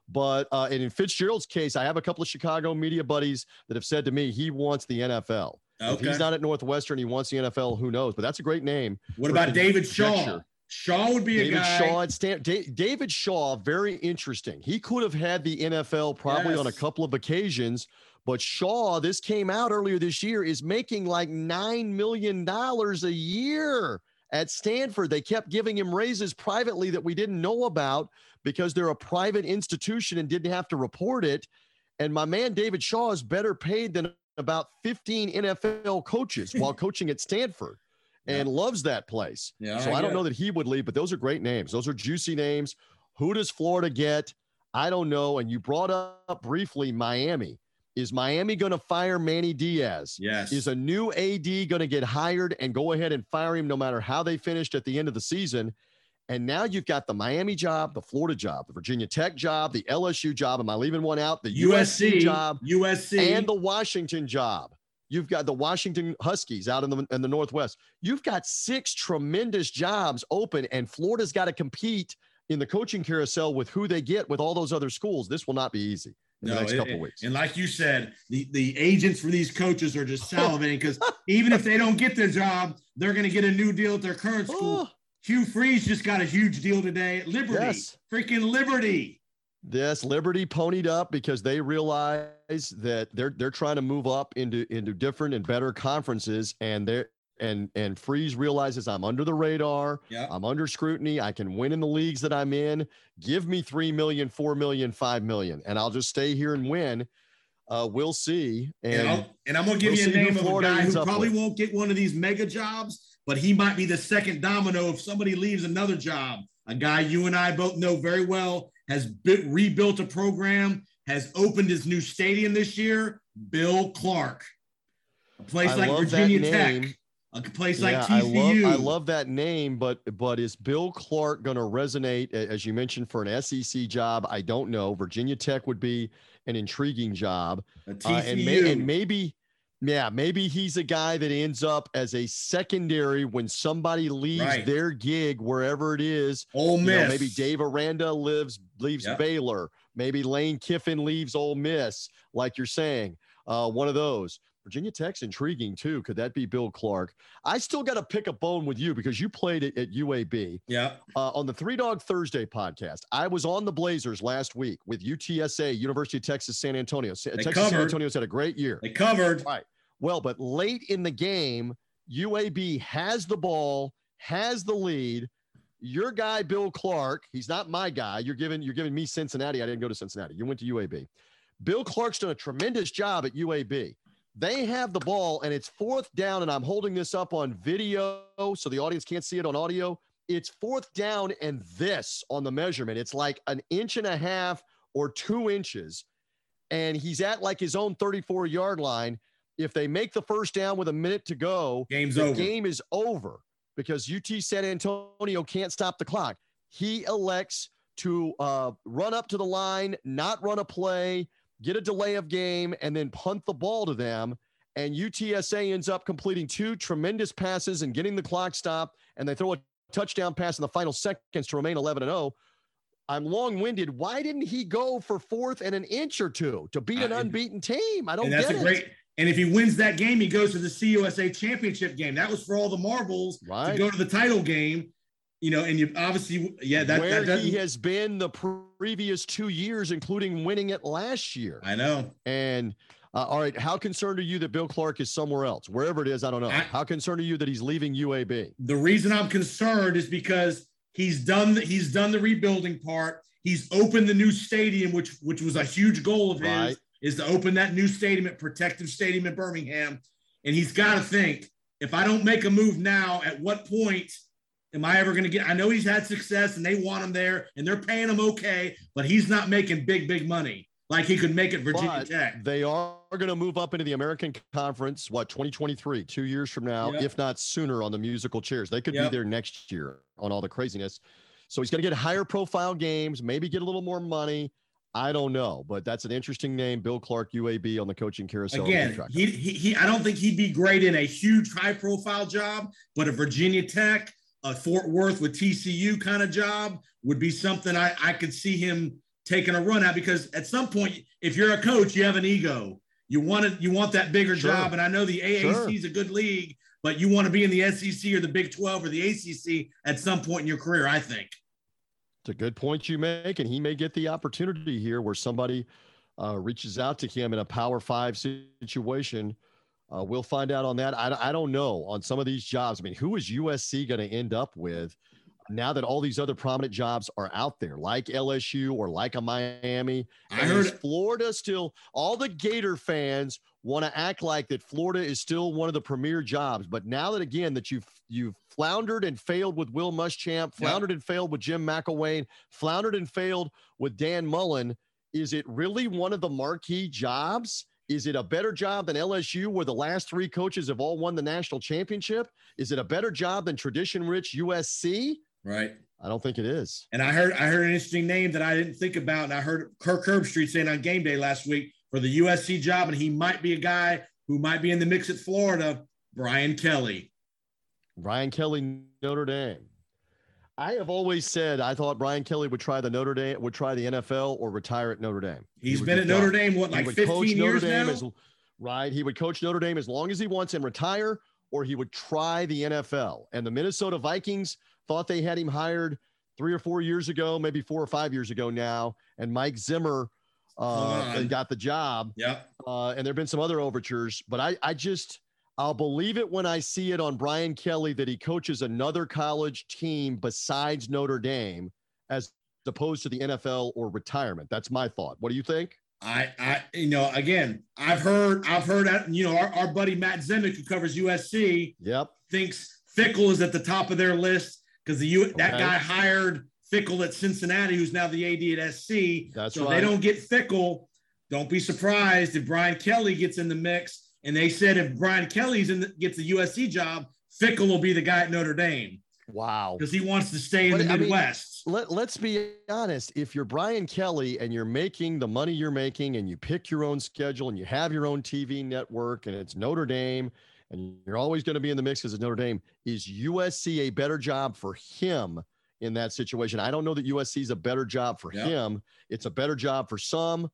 But uh, and in Fitzgerald's case, I have a couple of Chicago media buddies that have said to me he wants the NFL. If he's not at Northwestern, he wants the NFL. Who knows? But that's a great name. What about David conjecture. Shaw would be a David guy. Shaw at Stan- Da- David Shaw, very interesting. He could have had the NFL probably on a couple of occasions, but Shaw, this came out earlier this year, is making like nine million dollars a year at Stanford. They kept giving him raises privately that we didn't know about because they're a private institution and didn't have to report it. And my man David Shaw is better paid than about 15 NFL coaches while coaching at Stanford and loves that place. Yeah, so I I don't know that he would leave, but those are great names. Those are juicy names. Who does Florida get? I don't know. And you brought up briefly Miami. Is Miami going to fire Manny Diaz? Yes. Is a new AD going to get hired and go ahead and fire him no matter how they finished at the end of the season? And now you've got the Miami job, the Florida job, the Virginia Tech job, the LSU job. Am I leaving one out? The USC, USC job USC and the Washington job. You've got the Washington Huskies out in the in the Northwest. You've got six tremendous jobs open, and Florida's got to compete in the coaching carousel with who they get with all those other schools. This will not be easy in the next it- couple of weeks. And like you said, the, the agents for these coaches are just salivating because even if they don't get the job, they're going to get a new deal at their current school. Hugh Freeze just got a huge deal today at Liberty. Yes. Freaking Liberty. Yes, Liberty ponied up because they realize that they're they're trying to move up into into different and better conferences, and they're and and Freeze realizes I'm under the radar. Yeah. I'm under scrutiny. I can win in the leagues that I'm in. Give me three million, four million, five million, and I'll just stay here and win. Uh, we'll see. And, And and I'm going to give we'll you a name of a guy who probably with. won't get one of these mega jobs, but he might be the second domino if somebody leaves another job. A guy you and I both know very well has bit, rebuilt a program, has opened his new stadium this year. Bill Clark, a place I like Virginia. Tech, a place like yeah, I TCU. love I love that name, but but is Bill Clark going to resonate as you mentioned for an SEC job? I don't know. Virginia Tech would be an intriguing job, Uh, and, may, and maybe. Yeah, maybe he's a guy that ends up as a secondary when somebody leaves Right. their gig wherever it is. Ole You Miss. know, maybe Dave Aranda lives leaves Yep. Baylor. Maybe Lane Kiffin leaves Ole Miss, like you're saying. Uh, one of those. Virginia Tech's intriguing too. Could that be Bill Clark? I still got to pick a bone with you because you played it at UAB Yeah. uh, on the Three Dog Thursday podcast. I was on the Blazers last week with UTSA, University of Texas San Antonio. Sa- Texas San covered. Antonio's had a great year. They covered. Right. Well, but late in the game, UAB has the ball, has the lead. Your guy, Bill Clark, he's not my guy. You're giving you're giving me Cincinnati. I didn't go to Cincinnati. You went to UAB. Bill Clark's done a tremendous job at UAB. They have the ball, and it's fourth down, and I'm holding this up on video so the audience can't see it on audio. It's fourth down and this on the measurement. It's like an inch and a half or two inches, and he's at like his own 34 yard line. If they make the first down with a minute to go, Game's the over. game is over because UT San Antonio can't stop the clock. He elects to uh, run up to the line, not run a play, get a delay of game, and then punt the ball to them. And UTSA ends up completing two tremendous passes and getting the clock stopped, and they throw a touchdown pass in the final seconds to remain 11 and 0. I'm long winded. Why didn't he go for fourth and an inch or two to beat an unbeaten team? I don't and that's get a it. great. And if he wins that game, he goes to the CUSA championship game. That was for all the marbles Right. to go to the title game. You know, and you obviously, yeah, that, where that he has been the previous two years, including winning it last year. I know. And uh, all right, how concerned are you that Bill Clark is somewhere else, wherever it is? I don't know. I- how concerned are you that he's leaving UAB? The reason I'm concerned is because he's done the, he's done the rebuilding part. He's opened the new stadium, which which was a huge goal of his. Right. Is to open that new stadium at Protective Stadium in Birmingham. And he's got to think if I don't make a move now, at what point am I ever going to get? I know he's had success and they want him there and they're paying him okay, but he's not making big, big money like he could make it Virginia But Tech. They are going to move up into the American Conference, what, 2023, two years from now, Yep. if not sooner, on the musical chairs. They could Yep. be there next year on all the craziness. So he's going to get higher profile games, maybe get a little more money. I don't know, but that's an interesting name. Bill Clark, UAB, on the coaching carousel. Again, he, he, he, I don't think he'd be great in a huge high profile job, but a Virginia Tech, a Fort Worth with TCU kind of job would be something I, I could see him taking a run at because at some point, if you're a coach, you have an ego. You want to, you want that bigger Sure. job. And I know the AAC Sure. is a good league, but you want to be in the SEC or the Big 12 or the ACC at some point in your career, I think. It's a good point you make, and he may get the opportunity here where somebody uh, reaches out to him in a Power Five situation. Uh, we'll find out on that. I, I don't know on some of these jobs. I mean, who is USC going to end up with now that all these other prominent jobs are out there, like LSU or like a Miami? I And heard Florida still. All the Gator fans want to act like that Florida is still one of the premier jobs, but now that again that you've you've floundered and failed with Will Muschamp, floundered and failed with Jim McElwain, floundered and failed with Dan Mullen, is it really one of the marquee jobs? Is it a better job than LSU, where the last three coaches have all won the national championship? Is it a better job than tradition-rich USC? Right. I don't think it is. And I heard I heard an interesting name that I didn't think about, and I heard Kirk Herbstreit saying on game day last week for the USC job, and he might be a guy who might be in the mix at Florida. Brian Kelly. Brian Kelly, Notre Dame. I have always said I thought Brian Kelly would try the Notre Dame, would try the NFL or retire at Notre Dame. He He's would been be at Notre done. Dame what like 15 coach years Notre Dame now. as right. He would coach Notre Dame as long as he wants and retire, or he would try the NFL. And the Minnesota Vikings thought they had him hired three or four years ago, maybe four or five years ago now. And Mike Zimmer uh, on. got the job. Yep. Uh, and there have been some other overtures, but I, I just, I'll believe it when I see it on Brian Kelly that he coaches another college team besides Notre Dame as opposed to the NFL or retirement. That's my thought. What do you think? I, I, you know, again, I've heard, I've heard you know, our, our buddy Matt Zemek, who covers USC, Yep. thinks Fickell is at the top of their list because the U, that guy hired Fickell at Cincinnati, who's now the AD at SC. That's so right. they don't get Fickell. Don't be surprised if Brian Kelly gets in the mix. And they said if Brian Kelly's in the, gets the USC job, Fickell will be the guy at Notre Dame Wow. because he wants to stay in But, the I mean, Midwest. Let, let's be honest. If you're Brian Kelly and you're making the money you're making and you pick your own schedule and you have your own TV network and it's Notre Dame and you're always going to be in the mix because it's Notre Dame, is USC a better job for him in that situation? I don't know that USC is a better job for Yeah. him. It's a better job for some.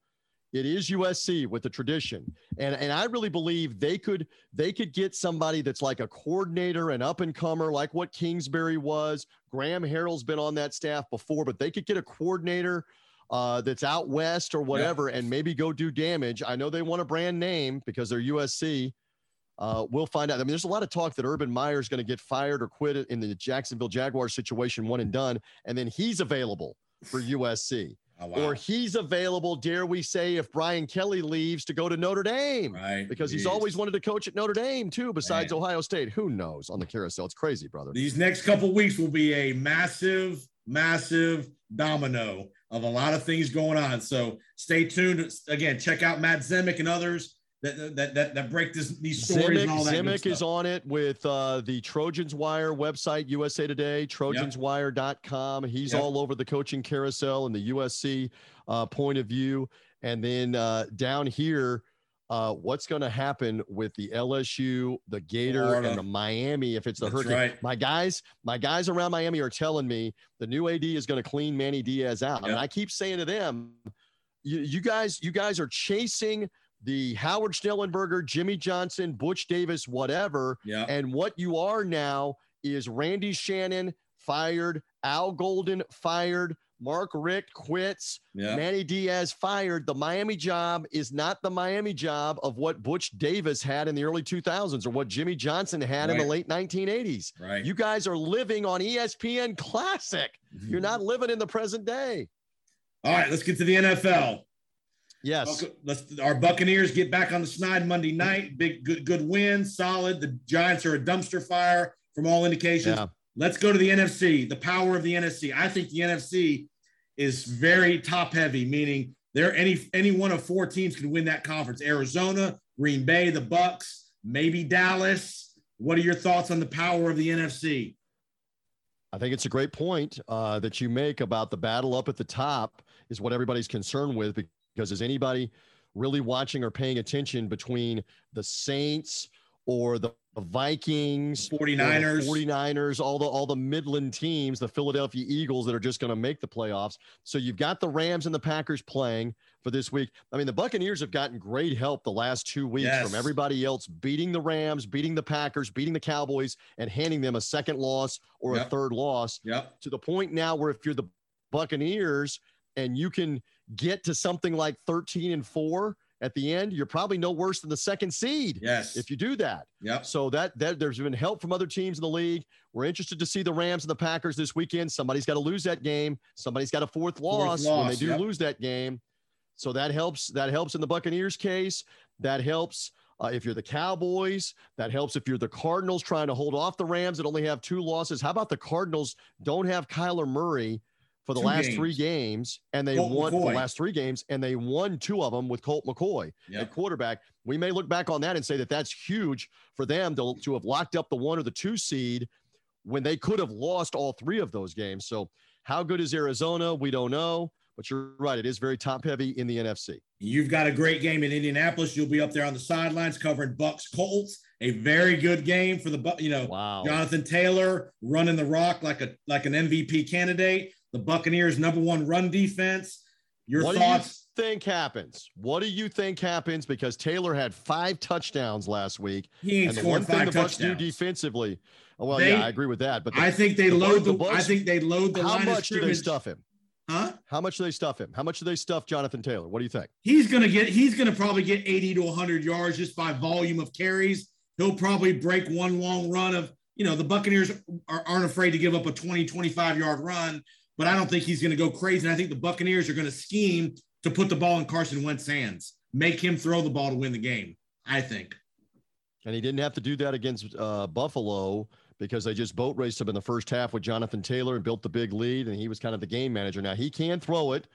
It is USC with the tradition. And and I really believe they could they could get somebody that's like a coordinator, an up and comer, like what Kingsbury was. Graham Harrell's been on that staff before, but they could get a coordinator uh, that's out west or whatever, and maybe go do damage. I know they want a brand name because they're USC. Uh, we'll find out. I mean, there's a lot of talk that Urban Meyer is going to get fired or quit in the Jacksonville Jaguars situation, one and done, and then he's available for USC Oh, wow. or he's available, dare we say, if Brian Kelly leaves to go to Notre Dame. right. Because he's always wanted to coach at Notre Dame too, besides Man. Ohio State. Who knows on the carousel? It's crazy, brother. These next couple weeks will be a massive, massive domino of a lot of things going on. So stay tuned. Again, check out Matt Zemek and others that that that, that break this, these stories Zemek, and all that. Zemek is on it with uh, the Trojans Wire website, USA Today, trojanswire.com. He's Yep. all over the coaching carousel and the USC uh, point of view. And then uh, down here, uh, what's going to happen with the LSU, the Gator, Florida. and the Miami if it's the That's Hurricane? right. My guys, my guys around Miami are telling me the new AD is going to clean Manny Diaz out. And I keep saying to them, you, you guys, you guys are chasing the Howard Schnellenberger, Jimmy Johnson, Butch Davis, whatever. Yeah. And what you are now is Randy Shannon fired, Al Golden fired, Mark Richt quits, Yeah. Manny Diaz fired. The Miami job is not the Miami job of what Butch Davis had in the early 2000s or what Jimmy Johnson had in the late 1980s. Right. You guys are living on ESPN Classic. You're mm-hmm. not living in the present day. All right, let's get to the NFL. Yes. Let's our Buccaneers get back on the snide Monday night. Big good good win, solid. The Giants are a dumpster fire from all indications. Yeah. Let's go to the NFC. The power of the NFC. I think the NFC is very top heavy, meaning there any any one of four teams can win that conference. Arizona, Green Bay, the Bucks, maybe Dallas. What are your thoughts on the power of the NFC? I think it's a great point uh, that you make about the battle up at the top is what everybody's concerned with because is anybody really watching or paying attention between the Saints or the Vikings, or the 49ers. 49ers, all the all the Midland teams, the Philadelphia Eagles that are just going to make the playoffs. So you've got the Rams and the Packers playing for this week. I mean, the Buccaneers have gotten great help the last two weeks Yes. from everybody else beating the Rams, beating the Packers, beating the Cowboys, and handing them a second loss or a third loss Yep. to the point now where if you're the Buccaneers and you can get to something like 13 and 4 at the end, you're probably no worse than the second seed Yes. if you do that. Yep. So that, that there's been help from other teams in the league. We're interested to see the Rams and the Packers this weekend. Somebody's got to lose that game. Somebody's got a fourth loss, when they do yep. lose that game. So that helps. That helps in the Buccaneers case. That helps uh, if you're the Cowboys. That helps if you're the Cardinals trying to hold off the Rams that only have two losses. How about the Cardinals don't have Kyler Murray for the Two last games. three games, and they Colt won McCoy. the last three games, and they won two of them with Colt McCoy Yep. at quarterback. We may look back on that and say that that's huge for them to, to have locked up the one or the two seed when they could have lost all three of those games. So, how good is Arizona? We don't know, but you're right. It is very top heavy in the NFC. You've got a great game in Indianapolis. You'll be up there on the sidelines covering Bucks Colts. A very good game for the you know Wow. Jonathan Taylor running the rock like a like an MVP candidate. The Buccaneers number one run defense. Your what thoughts? do you think happens? What do you think happens? Because Taylor had five touchdowns last week. He ain't and the scored one thing five the Bucks do touchdowns. defensively, oh, well, They- yeah, I agree with that. But the- I think they the load the. Bucks- I think they load the how much do they stuff him? Huh? How much do they stuff him? How much do they stuff Jonathan Taylor? What do you think? He's gonna get. He's gonna probably get eighty to hundred yards just by volume of carries. He'll probably break one long run of. You know the Buccaneers are, aren't afraid to give up a 20, 25 yard run, but I don't think he's going to go crazy. And I think the Buccaneers are going to scheme to put the ball in Carson Wentz's hands, make him throw the ball to win the game. I think. And he didn't have to do that against uh, Buffalo because they just boat raced him in the first half with Jonathan Taylor and built the big lead, and he was kind of the game manager. Now he can throw it.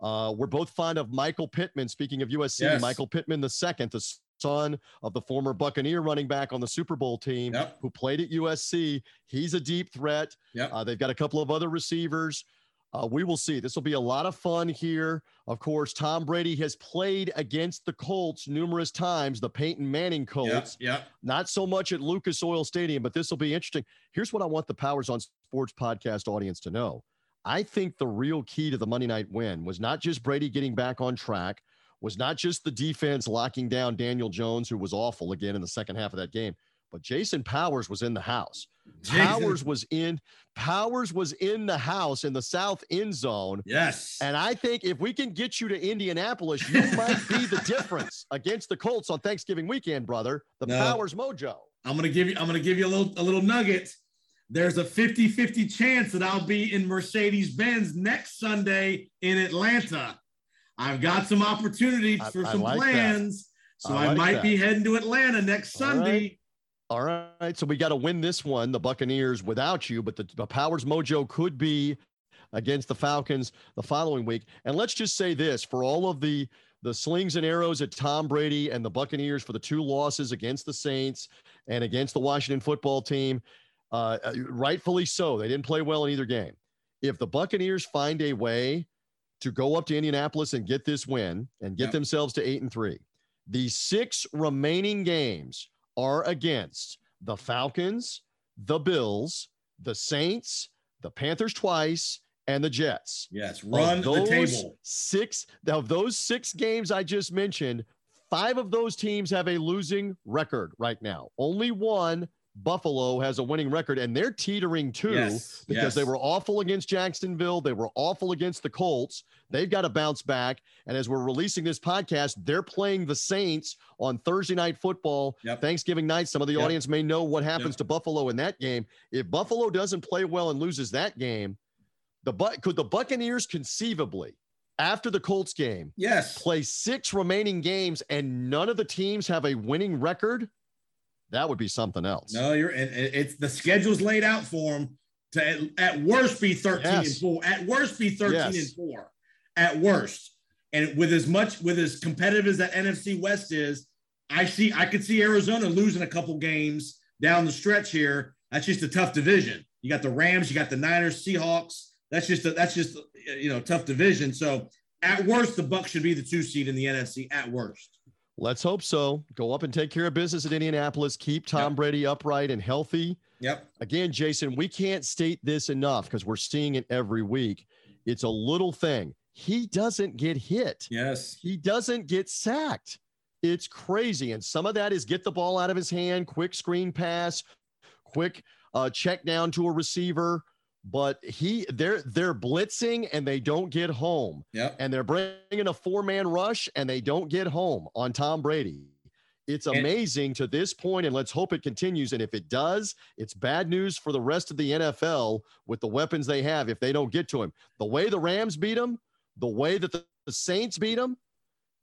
Uh, we're both fond of Michael Pittman. Speaking of USC, Yes. Michael Pittman the second, the son of the former Buccaneer running back on the Super Bowl team Yep. who played at USC. He's a deep threat. Yep. Uh, they've got a couple of other receivers. Uh, we will see. This will be a lot of fun here. Of course, Tom Brady has played against the Colts numerous times, the Peyton Manning Colts Yeah. Yep. not so much at Lucas Oil Stadium, but this will be interesting. Here's what I want the Powers on Sports podcast audience to know. I think the real key to the Monday night win was not just Brady getting back on track, was not just the defense locking down Daniel Jones, who was awful again in the second half of that game, but Jason Powers was in the house. Powers was in Powers was in the house in the south end zone. Yes. And I think if we can get you to Indianapolis, you might be the difference against the Colts on Thanksgiving weekend, brother. The No. Powers mojo. I'm gonna give you. I'm gonna give you a little a little nugget. There's a 50-50 chance that I'll be in Mercedes Benz next Sunday in Atlanta. I've got some opportunities I- for some like that. plans, so I I, might that. be heading to Atlanta next All Sunday. right. All right. So we got to win this one, the Buccaneers, without you, but the, the Powers mojo could be against the Falcons the following week. And let's just say this for all of the the slings and arrows at Tom Brady and the Buccaneers for the two losses against the Saints and against the Washington football team, uh, uh, rightfully so. They didn't play well in either game. If the Buccaneers find a way to go up to Indianapolis and get this win and get Yep. themselves to eight and three, the six remaining games are against the Falcons, the Bills, the Saints, the Panthers twice, and the Jets. Yes, Of run the those table. Six of those six games I just mentioned, five of those teams have a losing record right now. Only one, Buffalo, has a winning record, and they're teetering too Yes, because yes. they were awful against Jacksonville. They were awful against the Colts. They've got to bounce back. And as we're releasing this podcast, they're playing the Saints on Thursday night football, Yep. Thanksgiving night. Some of the Yep. audience may know what happens Yep. to Buffalo in that game. If Buffalo doesn't play well and loses that game, the but could the Buccaneers conceivably after the Colts game, Yes. play six remaining games and none of the teams have a winning record, that would be something else. No, you're and it's the schedule's laid out for them to at, at worst be 13 and 4. At worst be 13 Yes. and 4. At worst. And with as much with as competitive as that NFC West is, I see I could see Arizona losing a couple games down the stretch here. That's just a tough division. You got the Rams, you got the Niners, Seahawks. That's just a, that's just you know tough division. So at worst, the Bucks should be the two seed in the NFC. At worst, Let's hope so. Go up and take care of business at Indianapolis. Keep Tom Yep. Brady upright and healthy. yep, Again, Jason, we can't state this enough because we're seeing it every week. It's a little thing. He doesn't get hit. yes, He doesn't get sacked. It's crazy. And some of that is get the ball out of his hand, quick screen pass, quick uh, check down to a receiver. But he they're they're blitzing and they don't get home. yep. And they're bringing a four-man rush and they don't get home on Tom Brady. It's And- amazing to this point, and let's hope it continues. And if it does, it's bad news for the rest of the NFL with the weapons they have if they don't get to him. The way the Rams beat him, the way that the Saints beat him,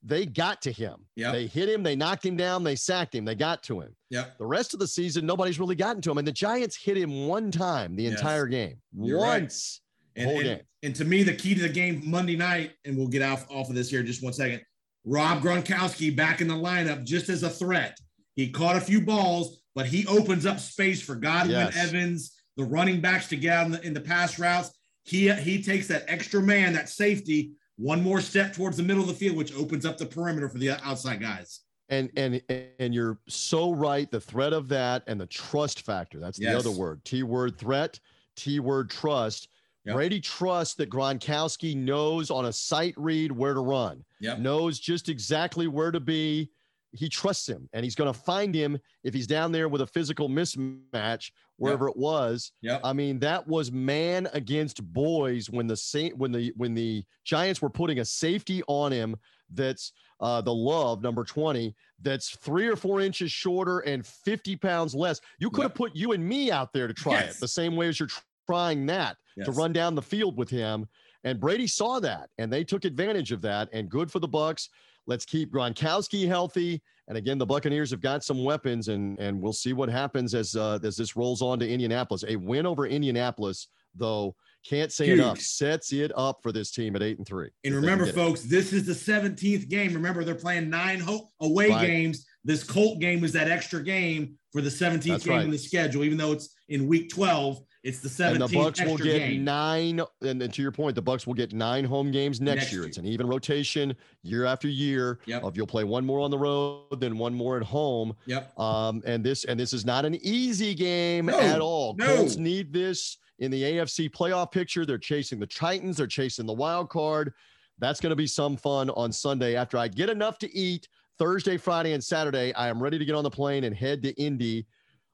they got to him. They hit him, they knocked him down, they sacked him, they got to him. Yep. The rest of the season, nobody's really gotten to him. And the Giants hit him one time the Yes. entire game. You're right. Once. And, whole and- game. and to me, the key to the game Monday night, and we'll get off, off of this here in just one second. Rob Gronkowski back in the lineup just as a threat. He caught a few balls, but he opens up space for Godwin, Yes. Evans, the running backs to get out in the, in the pass routes. He he takes that extra man, that safety, one more step towards the middle of the field, which opens up the perimeter for the outside guys. And and and you're so right. The threat of that and the trust factor. That's the Yes. other word. T word threat. T word trust. Yep. Brady trusts that Gronkowski knows on a sight read where to run. Yep. Knows just exactly where to be. He trusts him, and he's going to find him if he's down there with a physical mismatch wherever it was. Yep. I mean, that was man against boys when the Saint when the when the Giants were putting a safety on him. That's uh, the love number twenty. That's three or four inches shorter and fifty pounds less. You could have Yep. put you and me out there to try Yes. it the same way as you're trying that to run down the field with him. And Brady saw that, and they took advantage of that. And good for the Bucks. Let's keep Gronkowski healthy. And again, the Buccaneers have got some weapons, and and we'll see what happens as uh, as this rolls on to Indianapolis. A win over Indianapolis, though, can't say Huge. enough, sets it up for this team at eight and three. And if they can remember, get it. folks, this is the 17th game. Remember, they're playing nine ho- away Right. games. This Colt game was that extra game for the 17th game right. in the schedule, even though it's in week 12. It's the 17th and the Bucks will get game. nine. And then to your point, the Bucks will get nine home games next, Next year. year. It's an even rotation year after year. Yep. Of you'll play one more on the road, then one more at home. Yep. Um, and this and this is not an easy game No, at all. no. Colts need this in the AFC playoff picture. They're chasing the Titans. They're chasing the wild card. That's going to be some fun on Sunday. After I get enough to eat Thursday, Friday, and Saturday, I am ready to get on the plane and head to Indy,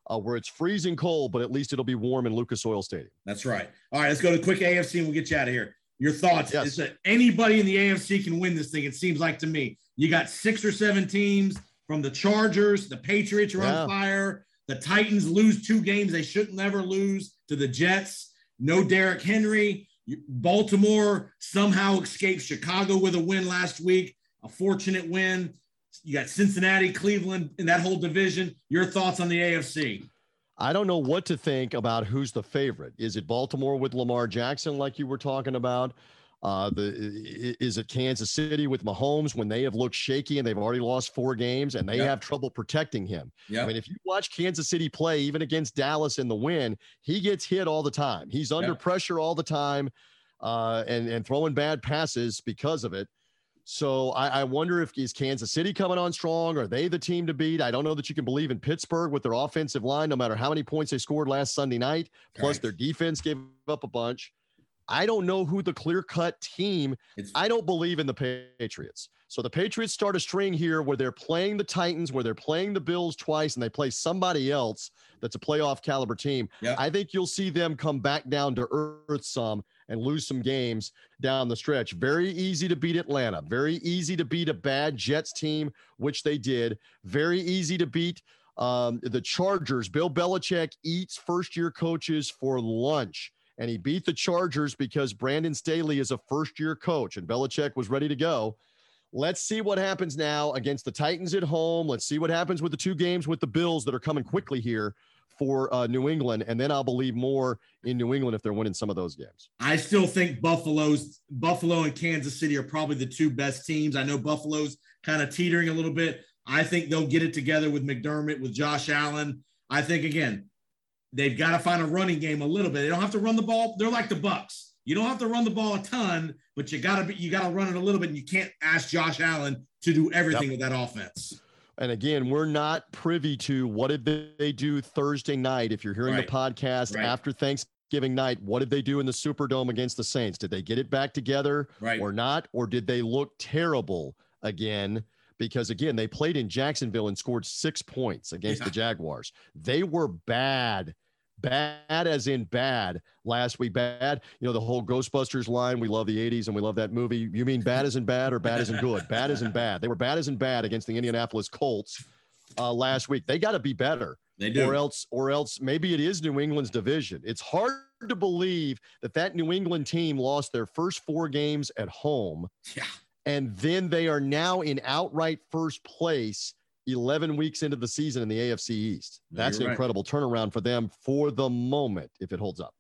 uh, where it's freezing cold, but at least it'll be warm in Lucas Oil Stadium. That's right. All right, let's go to quick AFC and we'll get you out of here. Your thoughts? Yes. Is that anybody in the AFC can win this thing? It seems like to me. You got six or seven teams from the Chargers, the Patriots are Yeah. on fire. The Titans lose two games they shouldn't never lose to the Jets. No Derrick Henry. Baltimore somehow escaped Chicago with a win last week, a fortunate win. You got Cincinnati, Cleveland in that whole division. Your thoughts on the AFC? I don't know what to think about who's the favorite. Is it Baltimore with Lamar Jackson, like you were talking about? Uh, the is it Kansas City with Mahomes when they have looked shaky and they've already lost four games and they Yep. have trouble protecting him? Yeah. I mean, if you watch Kansas City play, even against Dallas in the win, he gets hit all the time. He's under Yep. pressure all the time, uh, and and throwing bad passes because of it. So I, I wonder if is Kansas City coming on strong? Are they the team to beat? I don't know that you can believe in Pittsburgh with their offensive line, no matter how many points they scored last Sunday night. Plus Correct. their defense gave up a bunch. I don't know who the clear cut team. It's I don't believe in the Patriots. So the Patriots start a string here where they're playing the Titans, where they're playing the Bills twice, and they play somebody else that's a playoff caliber team. Yeah. I think you'll see them come back down to earth some and lose some games down the stretch. Very easy to beat Atlanta. Very easy to beat a bad Jets team, which they did. Very easy to beat um, the Chargers. Bill Belichick eats first year coaches for lunch. and he beat the Chargers because Brandon Staley is a first year coach and Belichick was ready to go. Let's see what happens now against the Titans at home. Let's see what happens with the two games with the Bills that are coming quickly here for uh, New England, and then I'll believe more in New England if they're winning some of those games. I still think Buffalo's Buffalo and Kansas City are probably the two best teams. I know Buffalo's kind of teetering a little bit. I think they'll get it together with McDermott, with Josh Allen. I think again, they've got to find a running game a little bit. They don't have to run the ball. They're like the Bucks. You don't have to run the ball a ton, but you gotta be you gotta run it a little bit. And you can't ask Josh Allen to do everything yep. with that offense. And again, we're not privy to what did they do Thursday night. If you're hearing right. the podcast right. after Thanksgiving night, what did they do in the Superdome against the Saints? Did they get it back together right. or not? Or did they look terrible again? Because again, they played in Jacksonville and scored six points against yeah. the Jaguars. They were bad bad as in bad. Last week bad. You know the whole ghostbusters line we love the 80s and we love that movie. You mean bad as in bad or bad as in good? Bad as in bad. They were bad as in bad against the indianapolis colts uh, last week. They got to be better. They do. Or else or else maybe it is new england's division. It's hard to believe that that new england team lost their first four games at home. Yeah. And then they are now in outright first place 11 weeks into the season in the AFC East. That's an right. incredible turnaround for them for the moment, if it holds up.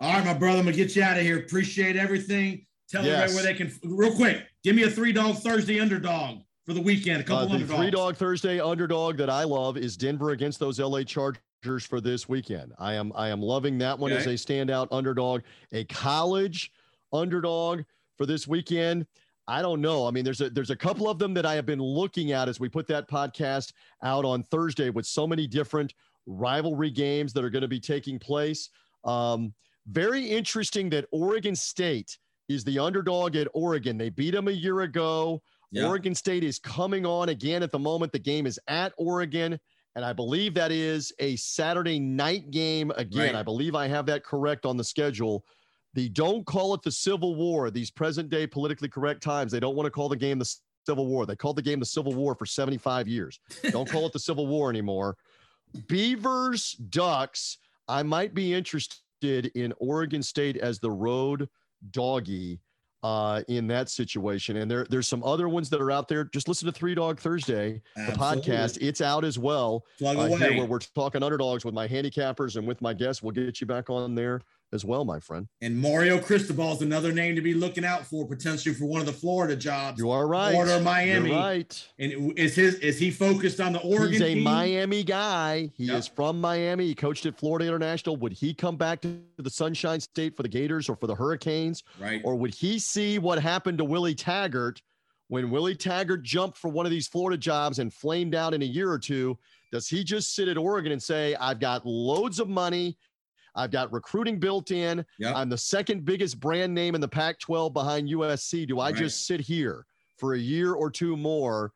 All right, my brother, I'm gonna get you out of here. Appreciate everything. Tell yes. everybody where they can real quick. Give me a three dog Thursday underdog for the weekend. A couple uh, the underdogs. Three dog Thursday underdog that I love is Denver against those LA Chargers for this weekend. I am I am loving that one okay. as a standout underdog. A college underdog for this weekend. I don't know. I mean, there's a there's a couple of them that I have been looking at as we put that podcast out on Thursday with so many different rivalry games that are going to be taking place. Um, very interesting that Oregon State is the underdog at Oregon. They beat them a year ago. Yeah. Oregon State is coming on again at the moment. The game is at Oregon, and I believe that is a Saturday night game again. Right. I believe I have that correct on the schedule the don't call it the Civil War, these present day politically correct times, they don't want to call the game the Civil War. They called the game the Civil War for 75 years. Don't call it the Civil War anymore. Beavers, Ducks, I might be interested in Oregon State as the road doggy uh, in that situation. And there, there's some other ones that are out there. Just listen to Three Dog Thursday, Absolutely. the podcast. It's out as well. Uh. Here where we're talking underdogs with my handicappers and with my guests. We'll get you back on there as well, my friend. And Mario Cristobal is another name to be looking out for potentially for one of the Florida jobs. You are right. Florida, Miami. You're right. And is his is he focused on the Oregon? He's a team? Miami guy. He yep. is from Miami. He coached at Florida International. Would he come back to the Sunshine State for the Gators or for the Hurricanes? Right. Or would he see what happened to Willie Taggart when Willie Taggart jumped for one of these Florida jobs and flamed out in a year or two? Does he just sit at Oregon and say, I've got loads of money I've got recruiting built in. Yep. I'm the second biggest brand name in the Pac 12 behind USC. Do I right. just sit here for a year or two more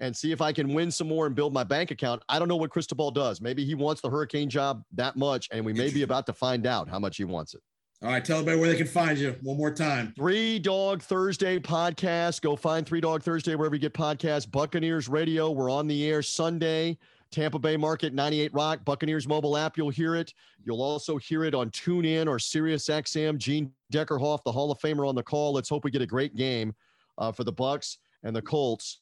and see if I can win some more and build my bank account? I don't know what Cristobal does. Maybe he wants the Hurricane job that much, and we may be about to find out how much he wants it. All right, tell everybody where they can find you one more time. Three Dog Thursday podcast. Go find Three Dog Thursday wherever you get podcasts. Buccaneers Radio. We're on the air Sunday. Tampa Bay Market 98 Rock, Buccaneers mobile app. You'll hear it. You'll also hear it on TuneIn or Sirius XM. Gene Deckerhoff, the Hall of Famer, on the call. Let's hope we get a great game uh, for the Bucs and the Colts.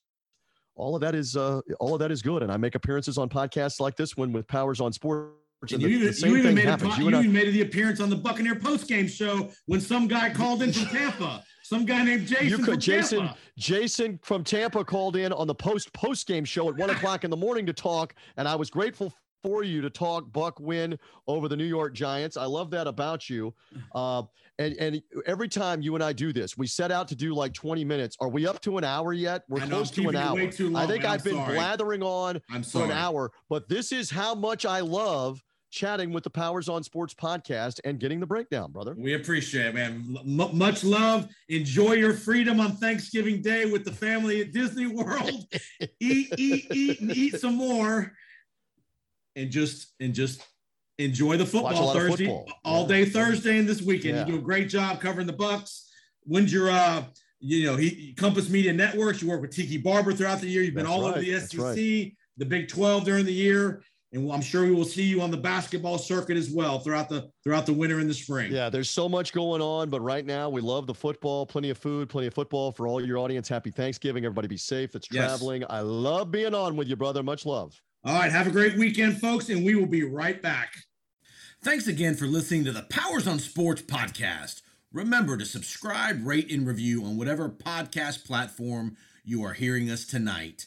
All of that is uh, all of that is good, and I make appearances on podcasts like this one with Powers on Sports. And, and you, the, you even, made, a, you, you even made the appearance on the Buccaneer post game show when some guy called in from Tampa. Some guy named Jason. You could, Jason, Tampa. Jason from Tampa called in on the post post game show at one o'clock in the morning to talk, and I was grateful for you to talk Buck win over the New York Giants. I love that about you. Uh, and and every time you and I do this, we set out to do like 20 minutes. Are we up to an hour yet? We're close to an hour. I think. I've been blathering on for an hour, but this is how much I love chatting with the Powers on Sports podcast and getting the breakdown, brother. We appreciate it, man. M- much love. Enjoy your freedom on Thanksgiving Day with the family at Disney World. eat, eat, eat, and eat some more, and just and just enjoy the football Thursday, football. all day Thursday and this weekend. Yeah. You do a great job covering the Bucs. When's your uh you know, he Compass Media Networks. You work with Tiki Barber throughout the year. You've been That's all right. over the SEC, right. the Big 12 during the year and I'm sure we will see you on the basketball circuit as well throughout the throughout the winter and the spring. Yeah, there's so much going on, but right now we love the football. Plenty of food, plenty of football for all your audience. Happy Thanksgiving. Everybody be safe that's Yes. traveling. I love being on with you, brother. Much love. All right, have a great weekend, folks, and we will be right back. Thanks again for listening to the Powers on Sports podcast. Remember to subscribe, rate, and review on whatever podcast platform you are hearing us tonight.